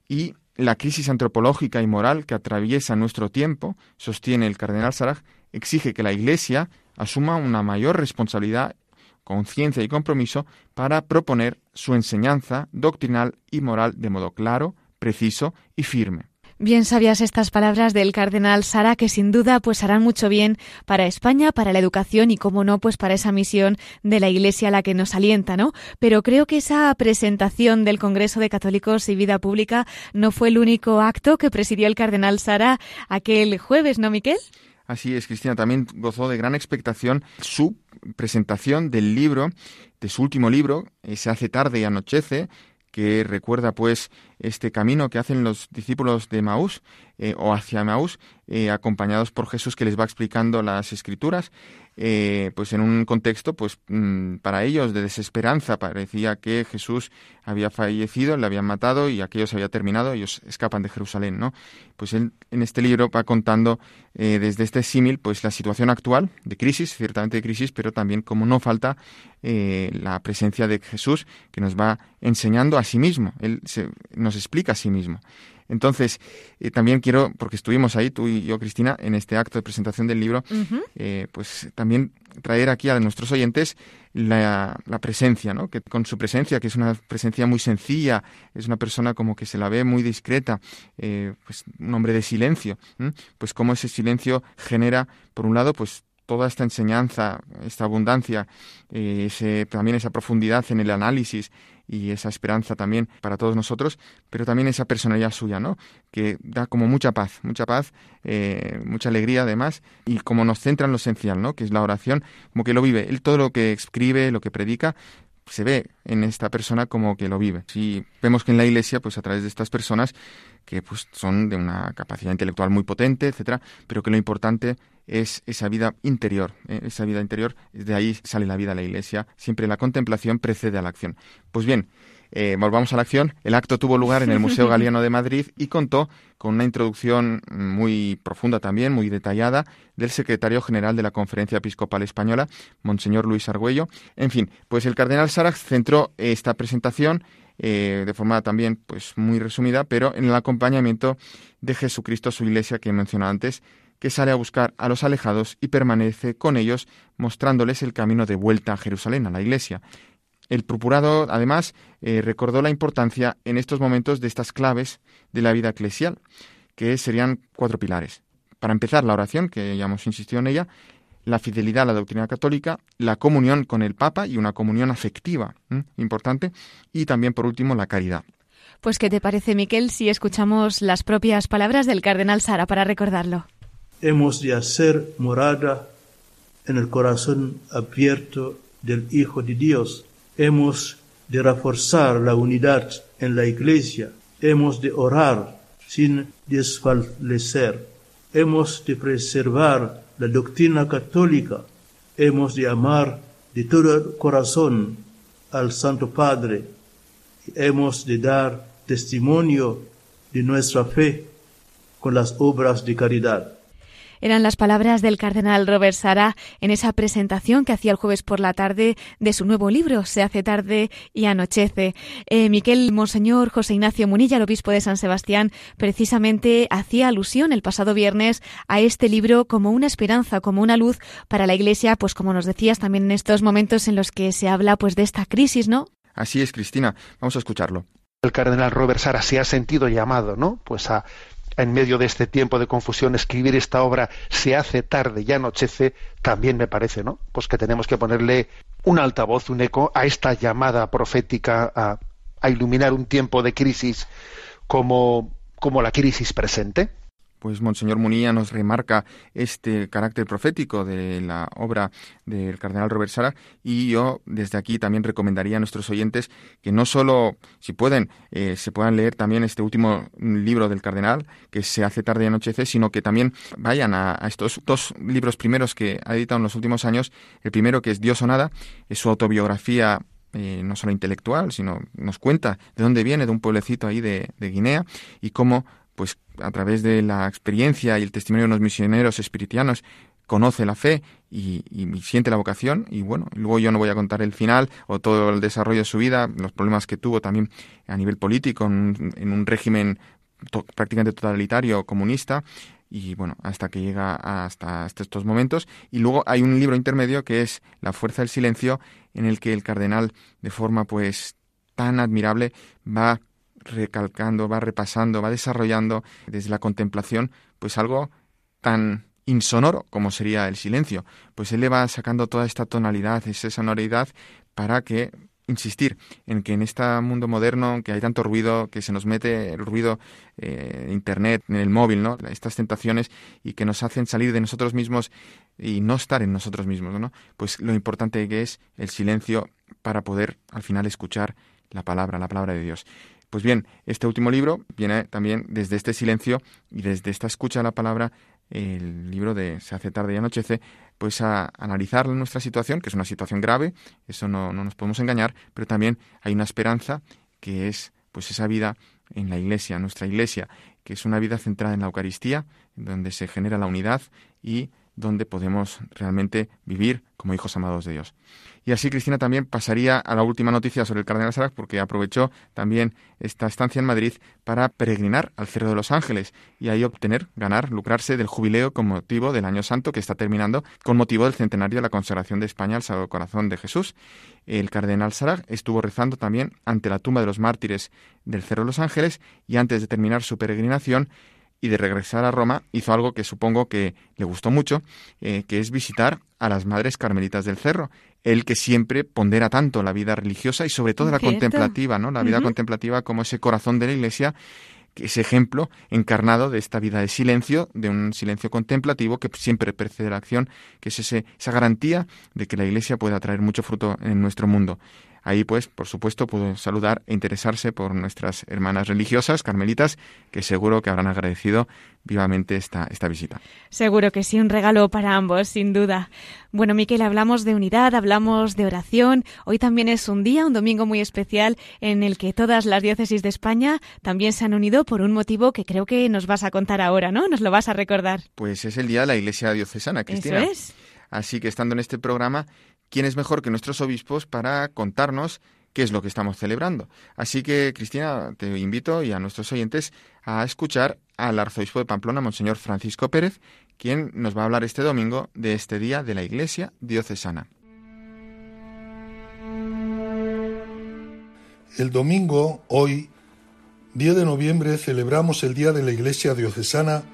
Y la crisis antropológica y moral que atraviesa nuestro tiempo, sostiene el cardenal Saraj, exige que la Iglesia asuma una mayor responsabilidad, conciencia y compromiso para proponer su enseñanza doctrinal y moral de modo claro, preciso y firme. Bien sabias estas palabras del cardenal Sara que sin duda pues harán mucho bien para España, para la educación y como no pues para esa misión de la Iglesia a la que nos alienta, ¿no? Pero creo que esa presentación del Congreso de Católicos y Vida Pública no fue el único acto que presidió el cardenal Sara aquel jueves, ¿no, Miquel? Así es, Cristina, también gozó de gran expectación su presentación del libro, de su último libro, Se hace tarde y anochece, que recuerda pues este camino que hacen los discípulos de Maús eh, o hacia Maús, eh, acompañados por Jesús que les va explicando las escrituras, eh, pues en un contexto pues mm, para ellos de desesperanza, parecía que Jesús había fallecido, le habían matado y aquello se había terminado, ellos escapan de Jerusalén, ¿no? Pues él en este libro va contando desde este símil pues la situación actual de crisis, ciertamente de crisis, pero también como no falta la presencia de Jesús que nos va enseñando a sí mismo, él nos explica a sí mismo. Entonces, eh, también quiero, porque estuvimos ahí, tú y yo, Cristina, en este acto de presentación del libro, eh, pues también traer aquí a nuestros oyentes la, presencia, ¿no? Que con su presencia, que es una presencia muy sencilla, es una persona como que se la ve muy discreta, eh, pues un hombre de silencio, pues cómo ese silencio genera, por un lado, pues toda esta enseñanza, esta abundancia, ese, también esa profundidad en el análisis y esa esperanza también para todos nosotros, pero también esa personalidad suya, ¿no? Que da como mucha paz, mucha paz, eh, mucha alegría además, y como nos centra en lo esencial, ¿no? Que es la oración, como que lo vive. Él todo lo que escribe, lo que predica, se ve en esta persona como que lo vive. Si vemos que en la iglesia, pues a través de estas personas que pues son de una capacidad intelectual muy potente, etcétera, pero que lo importante es esa vida interior, ¿eh? esa vida interior, de ahí sale la vida de la iglesia, siempre la contemplación precede a la acción. Pues bien, eh, volvamos a la acción. El acto tuvo lugar en el Museo *laughs* Galiano de Madrid y contó con una introducción muy profunda también, muy detallada, del secretario general de la Conferencia Episcopal Española, Monseñor Luis Argüello. En fin, pues el cardenal Sarax centró esta presentación eh, de forma también pues muy resumida, pero en el acompañamiento de Jesucristo, su iglesia que he mencionado antes, que sale a buscar a los alejados y permanece con ellos, mostrándoles el camino de vuelta a Jerusalén, a la iglesia. El purpurado, además, eh, recordó la importancia en estos momentos de estas claves de la vida eclesial, que serían cuatro pilares. Para empezar, la oración, que ya hemos insistido en ella, la fidelidad a la doctrina católica, la comunión con el Papa y una comunión afectiva importante, y también, por último, la caridad. Pues, ¿qué te parece, Miquel, si escuchamos las propias palabras del cardenal Sara para recordarlo? Hemos de hacer morada en el corazón abierto del Hijo de Dios. Hemos de reforzar la unidad en la Iglesia. Hemos de orar sin desfallecer. Hemos de preservar la doctrina católica. Hemos de amar de todo corazón al Santo Padre. Hemos de dar testimonio de nuestra fe con las obras de caridad. Eran las palabras del cardenal Robert Sara en esa presentación que hacía el jueves por la tarde de su nuevo libro, Se hace tarde y anochece. Eh, Miquel Monseñor José Ignacio Munilla, el obispo de San Sebastián, precisamente hacía alusión el pasado viernes a este libro como una esperanza, como una luz para la Iglesia, pues como nos decías también en estos momentos en los que se habla pues de esta crisis, ¿no? Así es, Cristina. Vamos a escucharlo. El cardenal Robert Sara se ha sentido llamado, ¿no? Pues a en medio de este tiempo de confusión, escribir esta obra se hace tarde y anochece, también me parece, ¿no? Pues que tenemos que ponerle un altavoz, un eco a esta llamada profética a, a iluminar un tiempo de crisis como, como la crisis presente pues Monseñor Munilla nos remarca este carácter profético de la obra del cardenal Robert Sara y yo desde aquí también recomendaría a nuestros oyentes que no solo, si pueden, eh, se puedan leer también este último libro del cardenal, que se hace tarde y anochece, sino que también vayan a, estos dos libros primeros que ha editado en los últimos años. El primero, que es Dios o nada, es su autobiografía eh, no solo intelectual, sino nos cuenta de dónde viene, de un pueblecito ahí de, de Guinea, y cómo pues a través de la experiencia y el testimonio de los misioneros espiritianos conoce la fe y, siente la vocación y bueno, luego yo no voy a contar el final o todo el desarrollo de su vida, los problemas que tuvo también a nivel político en, un régimen prácticamente totalitario comunista y bueno, hasta que llega hasta, hasta, estos momentos. Y luego hay un libro intermedio que es La fuerza del silencio, en el que el cardenal, de forma pues tan admirable, va recalcando, va repasando, va desarrollando desde la contemplación, pues algo tan insonoro como sería el silencio. Pues él le va sacando toda esta tonalidad, esa sonoridad, para que insistir en que en este mundo moderno que hay tanto ruido, que se nos mete el ruido eh, internet, en el móvil, ¿no? Estas tentaciones y que nos hacen salir de nosotros mismos y no estar en nosotros mismos, ¿no? Pues lo importante que es el silencio para poder al final escuchar la palabra, la palabra de Dios. Pues bien, este último libro viene también desde este silencio y desde esta escucha de la palabra, el libro de Se hace tarde y anochece, pues a analizar nuestra situación, que es una situación grave, eso no, no nos podemos engañar, pero también hay una esperanza que es pues esa vida en la iglesia, nuestra iglesia, que es una vida centrada en la Eucaristía, donde se genera la unidad y donde podemos realmente vivir como hijos amados de Dios. Y así Cristina también pasaría a la última noticia sobre el cardenal Sarac porque aprovechó también esta estancia en Madrid para peregrinar al Cerro de los Ángeles y ahí obtener, ganar, lucrarse del jubileo con motivo del Año Santo que está terminando con motivo del centenario de la consagración de España al Sagrado Corazón de Jesús. El cardenal Sarac estuvo rezando también ante la tumba de los mártires del Cerro de los Ángeles y antes de terminar su peregrinación y de regresar a Roma hizo algo que supongo que le gustó mucho, eh, que es visitar a las madres carmelitas del cerro. Él que siempre pondera tanto la vida religiosa y sobre todo la contemplativa, ¿no? La vida contemplativa como ese corazón de la Iglesia ese ejemplo encarnado de esta vida de silencio, de un silencio contemplativo que siempre precede la acción, que es ese, esa garantía de que la Iglesia pueda traer mucho fruto en nuestro mundo. Ahí, pues, por supuesto, puedo saludar e interesarse por nuestras hermanas religiosas, carmelitas, que seguro que habrán agradecido vivamente esta, esta visita. Seguro que sí, un regalo para ambos, sin duda. Bueno, Miquel, hablamos de unidad, hablamos de oración. Hoy también es un día, un domingo muy especial, en el que todas las diócesis de España también se han unido por un motivo que creo que nos vas a contar ahora, ¿no? Nos lo vas a recordar. Pues es el día de la Iglesia Diocesana, Cristina. Eso es. Así que estando en este programa ¿quién es mejor que nuestros obispos para contarnos qué es lo que estamos celebrando? Así que, Cristina, te invito y a nuestros oyentes a escuchar al arzobispo de Pamplona, Monseñor Francisco Pérez, quien nos va a hablar este domingo de este día de la Iglesia diocesana. El domingo, hoy, 10 de noviembre, celebramos el Día de la Iglesia diocesana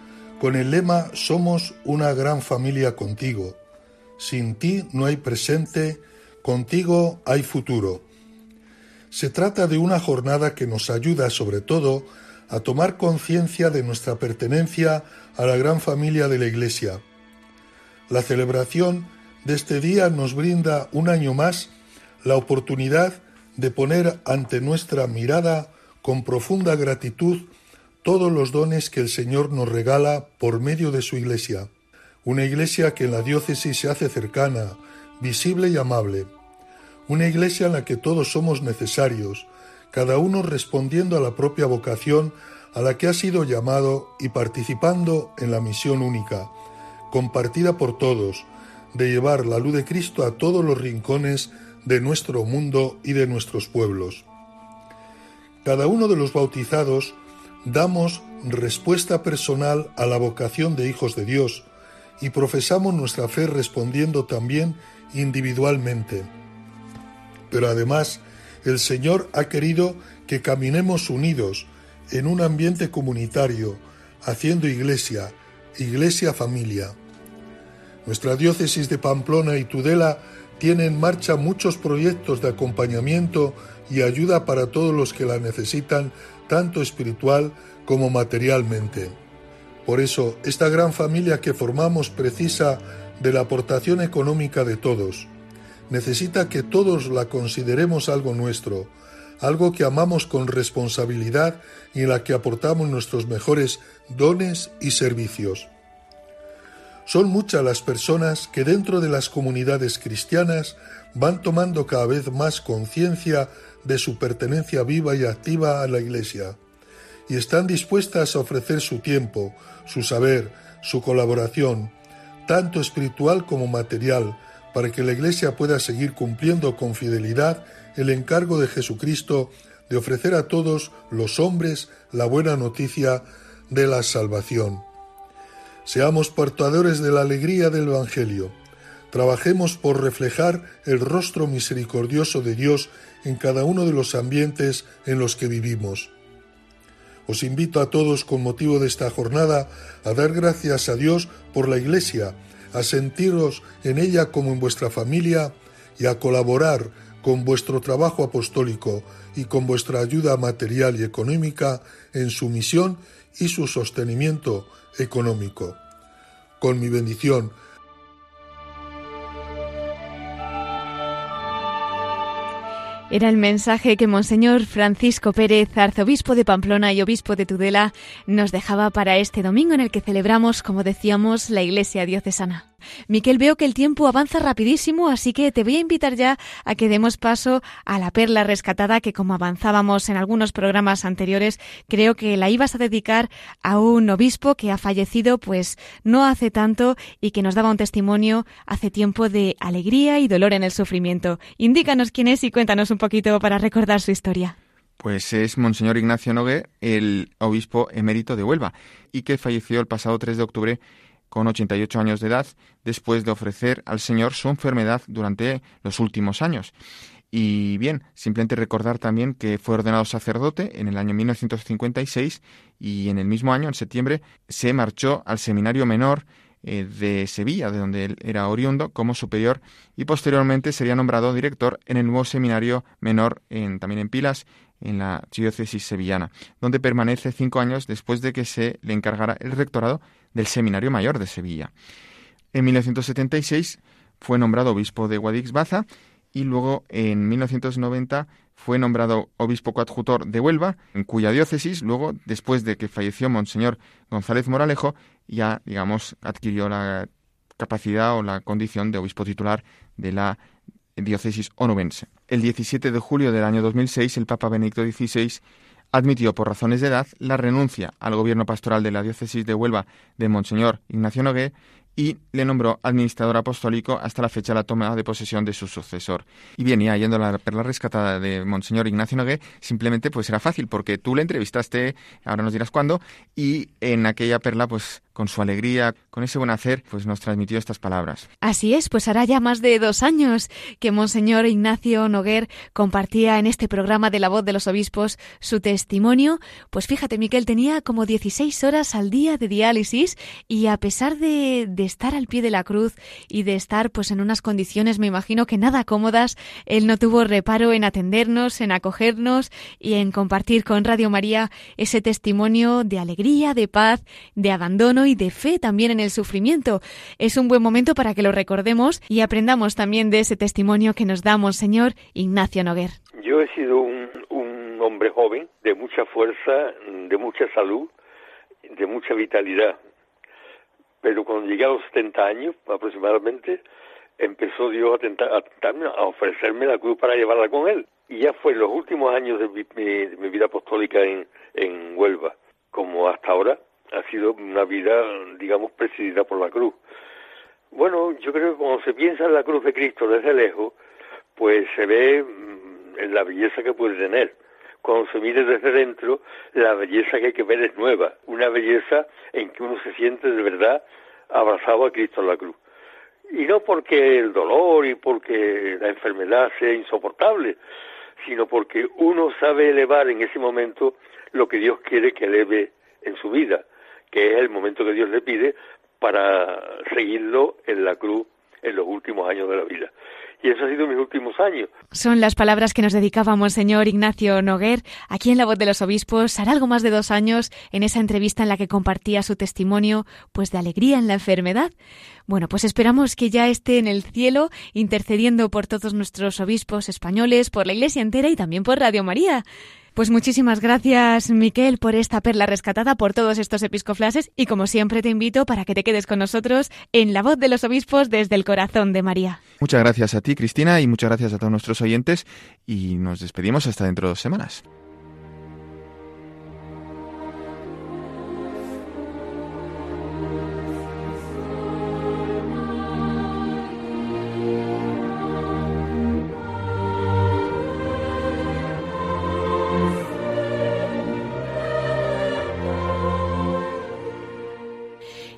con el lema Somos una gran familia contigo sin ti no hay presente, contigo hay futuro. Se trata de una jornada que nos ayuda sobre todo a tomar conciencia de nuestra pertenencia a la gran familia de la Iglesia. La celebración de este día nos brinda un año más la oportunidad de poner ante nuestra mirada con profunda gratitud todos los dones que el Señor nos regala por medio de su Iglesia una iglesia que en la diócesis se hace cercana, visible y amable, una iglesia en la que todos somos necesarios, cada uno respondiendo a la propia vocación a la que ha sido llamado y participando en la misión única, compartida por todos, de llevar la luz de Cristo a todos los rincones de nuestro mundo y de nuestros pueblos. Cada uno de los bautizados damos respuesta personal a la vocación de hijos de Dios, y profesamos nuestra fe respondiendo también individualmente. Pero además, el Señor ha querido que caminemos unidos en un ambiente comunitario, haciendo iglesia, iglesia familia. Nuestra diócesis de Pamplona y Tudela tiene en marcha muchos proyectos de acompañamiento y ayuda para todos los que la necesitan, tanto espiritual como materialmente. Por eso, esta gran familia que formamos precisa de la aportación económica de todos. Necesita que todos la consideremos algo nuestro, algo que amamos con responsabilidad y en la que aportamos nuestros mejores dones y servicios. Son muchas las personas que dentro de las comunidades cristianas van tomando cada vez más conciencia de su pertenencia viva y activa a la Iglesia y están dispuestas a ofrecer su tiempo, su saber, su colaboración, tanto espiritual como material, para que la Iglesia pueda seguir cumpliendo con fidelidad el encargo de Jesucristo de ofrecer a todos los hombres la buena noticia de la salvación. Seamos portadores de la alegría del Evangelio. Trabajemos por reflejar el rostro misericordioso de Dios en cada uno de los ambientes en los que vivimos. Os invito a todos con motivo de esta jornada a dar gracias a Dios por la Iglesia, a sentiros en ella como en vuestra familia y a colaborar con vuestro trabajo apostólico y con vuestra ayuda material y económica en su misión y su sostenimiento económico. Con mi bendición, Era el mensaje que Monseñor Francisco Pérez, arzobispo de Pamplona y obispo de Tudela, nos dejaba para este domingo en el que celebramos, como decíamos, la Iglesia diocesana. Miquel, veo que el tiempo avanza rapidísimo, así que te voy a invitar ya a que demos paso a la perla rescatada que, como avanzábamos en algunos programas anteriores, creo que la ibas a dedicar a un obispo que ha fallecido pues no hace tanto y que nos daba un testimonio hace tiempo de alegría y dolor en el sufrimiento. Indícanos quién es y cuéntanos un poquito para recordar su historia. Pues es Monseñor Ignacio Nogué, el obispo emérito de Huelva, y que falleció el pasado 3 de octubre con 88 años de edad, después de ofrecer al Señor su enfermedad durante los últimos años. Y bien, simplemente recordar también que fue ordenado sacerdote en el año 1956 y en el mismo año, en septiembre, se marchó al seminario menor eh, de Sevilla, de donde él era oriundo, como superior y posteriormente sería nombrado director en el nuevo seminario menor en, también en Pilas, en la diócesis sevillana, donde permanece cinco años después de que se le encargara el rectorado del Seminario Mayor de Sevilla. En 1976 fue nombrado obispo de Guadix-Baza y luego en 1990 fue nombrado obispo coadjutor de Huelva, en cuya diócesis, luego, después de que falleció Monseñor González Moralejo, ya, digamos, adquirió la capacidad o la condición de obispo titular de la diócesis onubense. El 17 de julio del año 2006, el Papa Benedicto XVI admitió por razones de edad la renuncia al gobierno pastoral de la diócesis de Huelva de Monseñor Ignacio Nogué y le nombró administrador apostólico hasta la fecha de la toma de posesión de su sucesor. Y bien, ya yendo la perla rescatada de Monseñor Ignacio Nogué, simplemente pues era fácil, porque tú le entrevistaste, ahora nos dirás cuándo, y en aquella perla pues con su alegría, con ese buen hacer, pues nos transmitió estas palabras. Así es, pues hará ya más de dos años que Monseñor Ignacio Noguer compartía en este programa de la voz de los obispos su testimonio. Pues fíjate, Miquel tenía como 16 horas al día de diálisis y a pesar de, de estar al pie de la cruz y de estar pues en unas condiciones, me imagino que nada cómodas, él no tuvo reparo en atendernos, en acogernos y en compartir con Radio María ese testimonio de alegría, de paz, de abandono y de fe también en el sufrimiento. Es un buen momento para que lo recordemos y aprendamos también de ese testimonio que nos da Monseñor Ignacio Noguer. Yo he sido un, un hombre joven, de mucha fuerza, de mucha salud, de mucha vitalidad. Pero cuando llegué a los 70 años aproximadamente, empezó Dios a, tentar, a, ofrecerme la cruz para llevarla con él. Y ya fue en los últimos años de mi, de mi vida apostólica en, en Huelva, como hasta ahora, ha sido una vida, digamos, presidida por la cruz. Bueno, yo creo que cuando se piensa en la cruz de Cristo desde lejos, pues se ve mm, en la belleza que puede tener. Cuando se mire desde dentro, la belleza que hay que ver es nueva, una belleza en que uno se siente de verdad abrazado a Cristo en la cruz. Y no porque el dolor y porque la enfermedad sea insoportable, sino porque uno sabe elevar en ese momento lo que Dios quiere que eleve en su vida que es el momento que Dios le pide para seguirlo en la cruz en los últimos años de la vida. Y eso ha sido mis últimos años. Son las palabras que nos dedicábamos, señor Ignacio Noguer, aquí en La Voz de los Obispos, hará algo más de dos años, en esa entrevista en la que compartía su testimonio, pues de alegría en la enfermedad. Bueno, pues esperamos que ya esté en el cielo, intercediendo por todos nuestros obispos españoles, por la Iglesia entera y también por Radio María. Pues muchísimas gracias, Miquel, por esta perla rescatada, por todos estos episcoflases y como siempre te invito para que te quedes con nosotros en La Voz de los Obispos desde el corazón de María. Muchas gracias a ti, Cristina, y muchas gracias a todos nuestros oyentes y nos despedimos hasta dentro de dos semanas.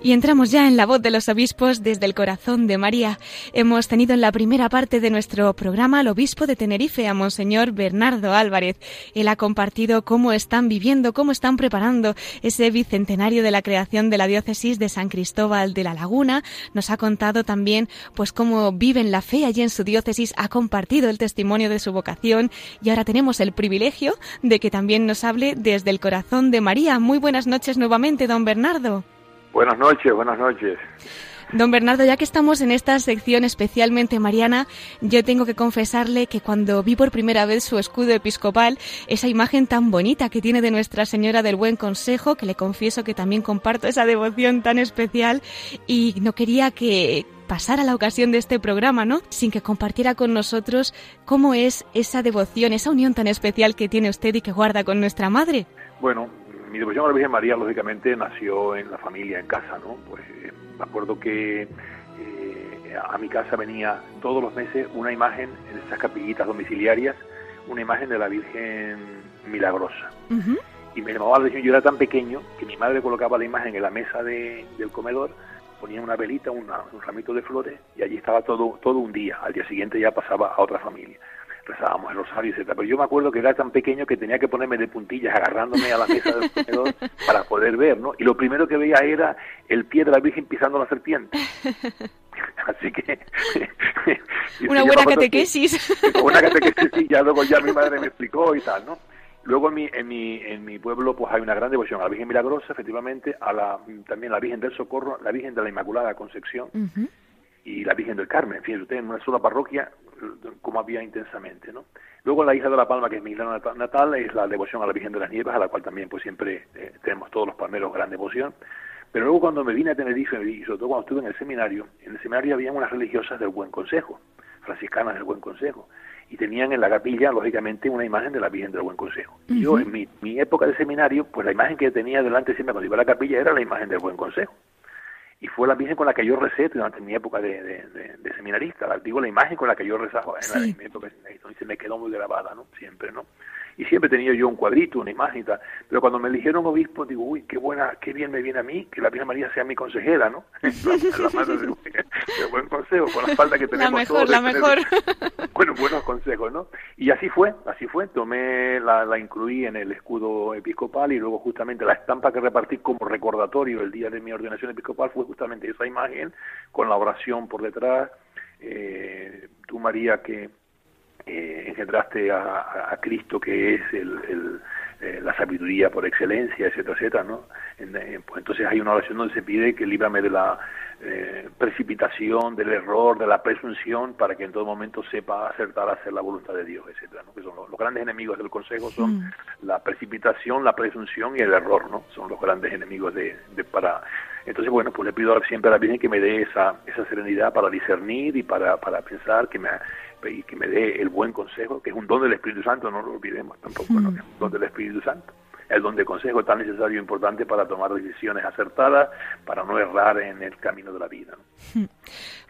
Y entramos ya en la voz de los obispos desde el corazón de María. Hemos tenido en la primera parte de nuestro programa al obispo de Tenerife, a Monseñor Bernardo Álvarez. Él ha compartido cómo están viviendo, cómo están preparando ese bicentenario de la creación de la diócesis de San Cristóbal de la Laguna. Nos ha contado también pues cómo viven la fe allí en su diócesis, ha compartido el testimonio de su vocación y ahora tenemos el privilegio de que también nos hable desde el corazón de María. Muy buenas noches nuevamente, don Bernardo. Buenas noches, buenas noches. Don Bernardo, ya que estamos en esta sección especialmente mariana, yo tengo que confesarle que cuando vi por primera vez su escudo episcopal, esa imagen tan bonita que tiene de Nuestra Señora del Buen Consejo, que le confieso que también comparto esa devoción tan especial y no quería que pasara la ocasión de este programa, ¿no? Sin que compartiera con nosotros cómo es esa devoción, esa unión tan especial que tiene usted y que guarda con nuestra madre. Bueno, mi devoción a la Virgen María, lógicamente, nació en la familia, en casa, ¿no? Pues eh, me acuerdo que eh, a mi casa venía todos los meses una imagen en esas capillitas domiciliarias, una imagen de la Virgen Milagrosa. Y me llamaba la atención, yo era tan pequeño que mi madre colocaba la imagen en la mesa de, del comedor, ponía una velita, un ramito de flores, y allí estaba todo, todo un día. Al día siguiente ya pasaba a otra familia rezábamos el rosario, etc. Pero yo me acuerdo que era tan pequeño que tenía que ponerme de puntillas agarrándome a la mesa del comedor *laughs* para poder ver, ¿no? Y lo primero que veía era el pie de la Virgen pisando la serpiente. *laughs* Así que... *laughs* una buena catequesis. una catequesis, sí, ya luego ya mi madre me explicó y tal, ¿no? Luego en mi, en mi, en mi pueblo pues hay una gran devoción a la Virgen Milagrosa, efectivamente, a la, también la Virgen del Socorro, la Virgen de la Inmaculada Concepción, y la Virgen del Carmen. Fíjense usted, en una sola parroquia, como había intensamente, ¿no? Luego la Isla de la Palma, que es mi isla natal, es la devoción a la Virgen de las Nieves, a la cual también pues siempre eh, tenemos todos los palmeros gran devoción. Pero luego cuando me vine a Tenerife, y sobre todo cuando estuve en el seminario, en el seminario había unas religiosas del Buen Consejo, franciscanas del Buen Consejo, y tenían en la capilla, lógicamente, una imagen de la Virgen del Buen Consejo. Y yo, en mi, mi época de seminario, pues la imagen que tenía delante siempre cuando iba a la capilla era la imagen del Buen Consejo y fue la Virgen con la que yo recé durante mi época de, de, seminarista, la, digo la imagen con la que yo rezaba en, mi época de seminarista, y se me quedó muy grabada, ¿no? Siempre, ¿no? Y siempre he tenido yo un cuadrito, una imagen y tal. Pero cuando me eligieron obispo, digo, uy, qué buena, qué bien me viene a mí que la Virgen María sea mi consejera, ¿no? *laughs* la, madre de, buen consejo, con la falta que tenemos La mejor, la *laughs* mejor. bueno, buenos consejos, ¿no? Y así fue, así fue. Tomé, la, la incluí en el escudo episcopal y luego justamente la estampa que repartí como recordatorio el día de mi ordenación episcopal fue justamente esa imagen con la oración por detrás. Eh, tú, María, que eh, engendraste a, Cristo, que es el, eh, la sabiduría por excelencia, etcétera, etcétera, ¿no? Pues entonces hay una oración donde se pide que líbrame de la eh, precipitación, del error, de la presunción, para que en todo momento sepa acertar a hacer la voluntad de Dios, etcétera, ¿no? Que son los, grandes enemigos del consejo son mm. la precipitación, la presunción y el error, ¿no? Son los grandes enemigos de, de para entonces, bueno, pues le pido siempre a la Virgen que me dé esa, esa serenidad para discernir y para, para pensar, que me, y que me dé el buen consejo, que es un don del Espíritu Santo, no lo olvidemos tampoco, ¿no? es un don del Espíritu Santo. El don de consejo tan necesario e importante para tomar decisiones acertadas, para no errar en el camino de la vida. *laughs*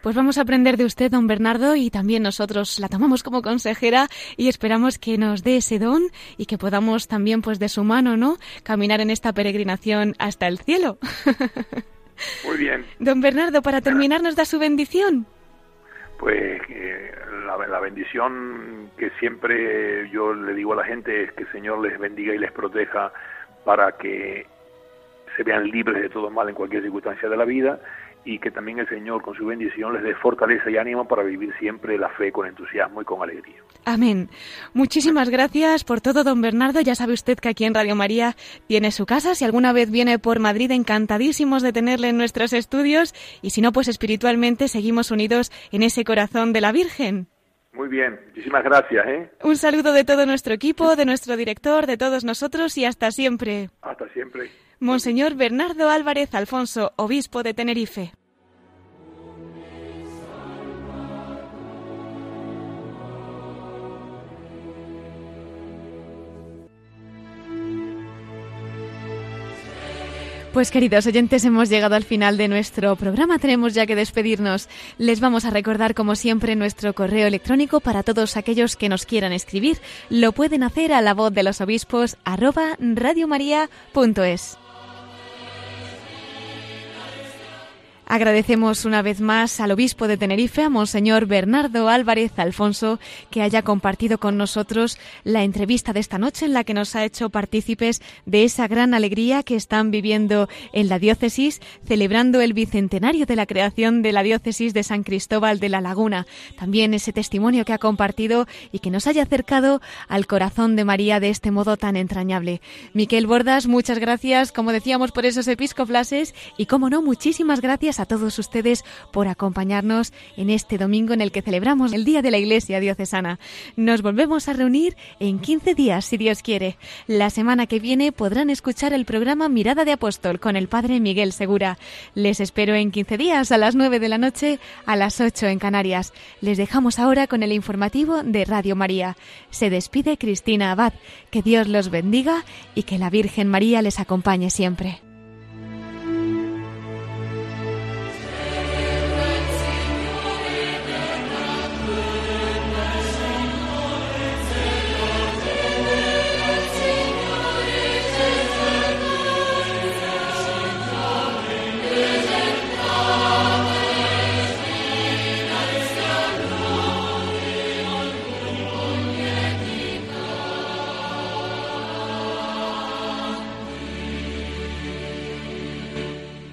Pues vamos a aprender de usted, don Bernardo, y también nosotros la tomamos como consejera y esperamos que nos dé ese don y que podamos también, pues de su mano, ¿no?, caminar en esta peregrinación hasta el cielo. *laughs* Muy bien. Don Bernardo, para terminar, ¿nos da su bendición? Pues eh, la, bendición que siempre yo le digo a la gente es que el Señor les bendiga y les proteja para que se vean libres de todo mal en cualquier circunstancia de la vida y que también el Señor con su bendición les dé fortaleza y ánimo para vivir siempre la fe con entusiasmo y con alegría. Amén. Muchísimas gracias por todo, don Bernardo. Ya sabe usted que aquí en Radio María tiene su casa. Si alguna vez viene por Madrid, encantadísimos de tenerle en nuestros estudios. Y si no, pues espiritualmente seguimos unidos en ese corazón de la Virgen. Muy bien, muchísimas gracias. ¿eh? Un saludo de todo nuestro equipo, de nuestro director, de todos nosotros y hasta siempre. Hasta siempre. Monseñor Bernardo Álvarez Alfonso, obispo de Tenerife. Pues queridos oyentes, hemos llegado al final de nuestro programa. Tenemos ya que despedirnos. Les vamos a recordar, como siempre, nuestro correo electrónico para todos aquellos que nos quieran escribir. Lo pueden hacer a la voz de los obispos arroba radiomaria.es. Agradecemos una vez más al obispo de Tenerife, a Monseñor Bernardo Álvarez Alfonso, que haya compartido con nosotros la entrevista de esta noche en la que nos ha hecho partícipes de esa gran alegría que están viviendo en la diócesis, celebrando el bicentenario de la creación de la diócesis de San Cristóbal de la Laguna. También ese testimonio que ha compartido y que nos haya acercado al corazón de María de este modo tan entrañable. Miquel Bordas, muchas gracias, como decíamos, por esos episcoplases y, como no, muchísimas gracias a todos ustedes por acompañarnos en este domingo en el que celebramos el Día de la Iglesia Diocesana. Nos volvemos a reunir en 15 días, si Dios quiere. La semana que viene podrán escuchar el programa Mirada de Apóstol con el Padre Miguel Segura. Les espero en 15 días a las 9 de la noche, a las 8 en Canarias. Les dejamos ahora con el informativo de Radio María. Se despide Cristina Abad. Que Dios los bendiga y que la Virgen María les acompañe siempre.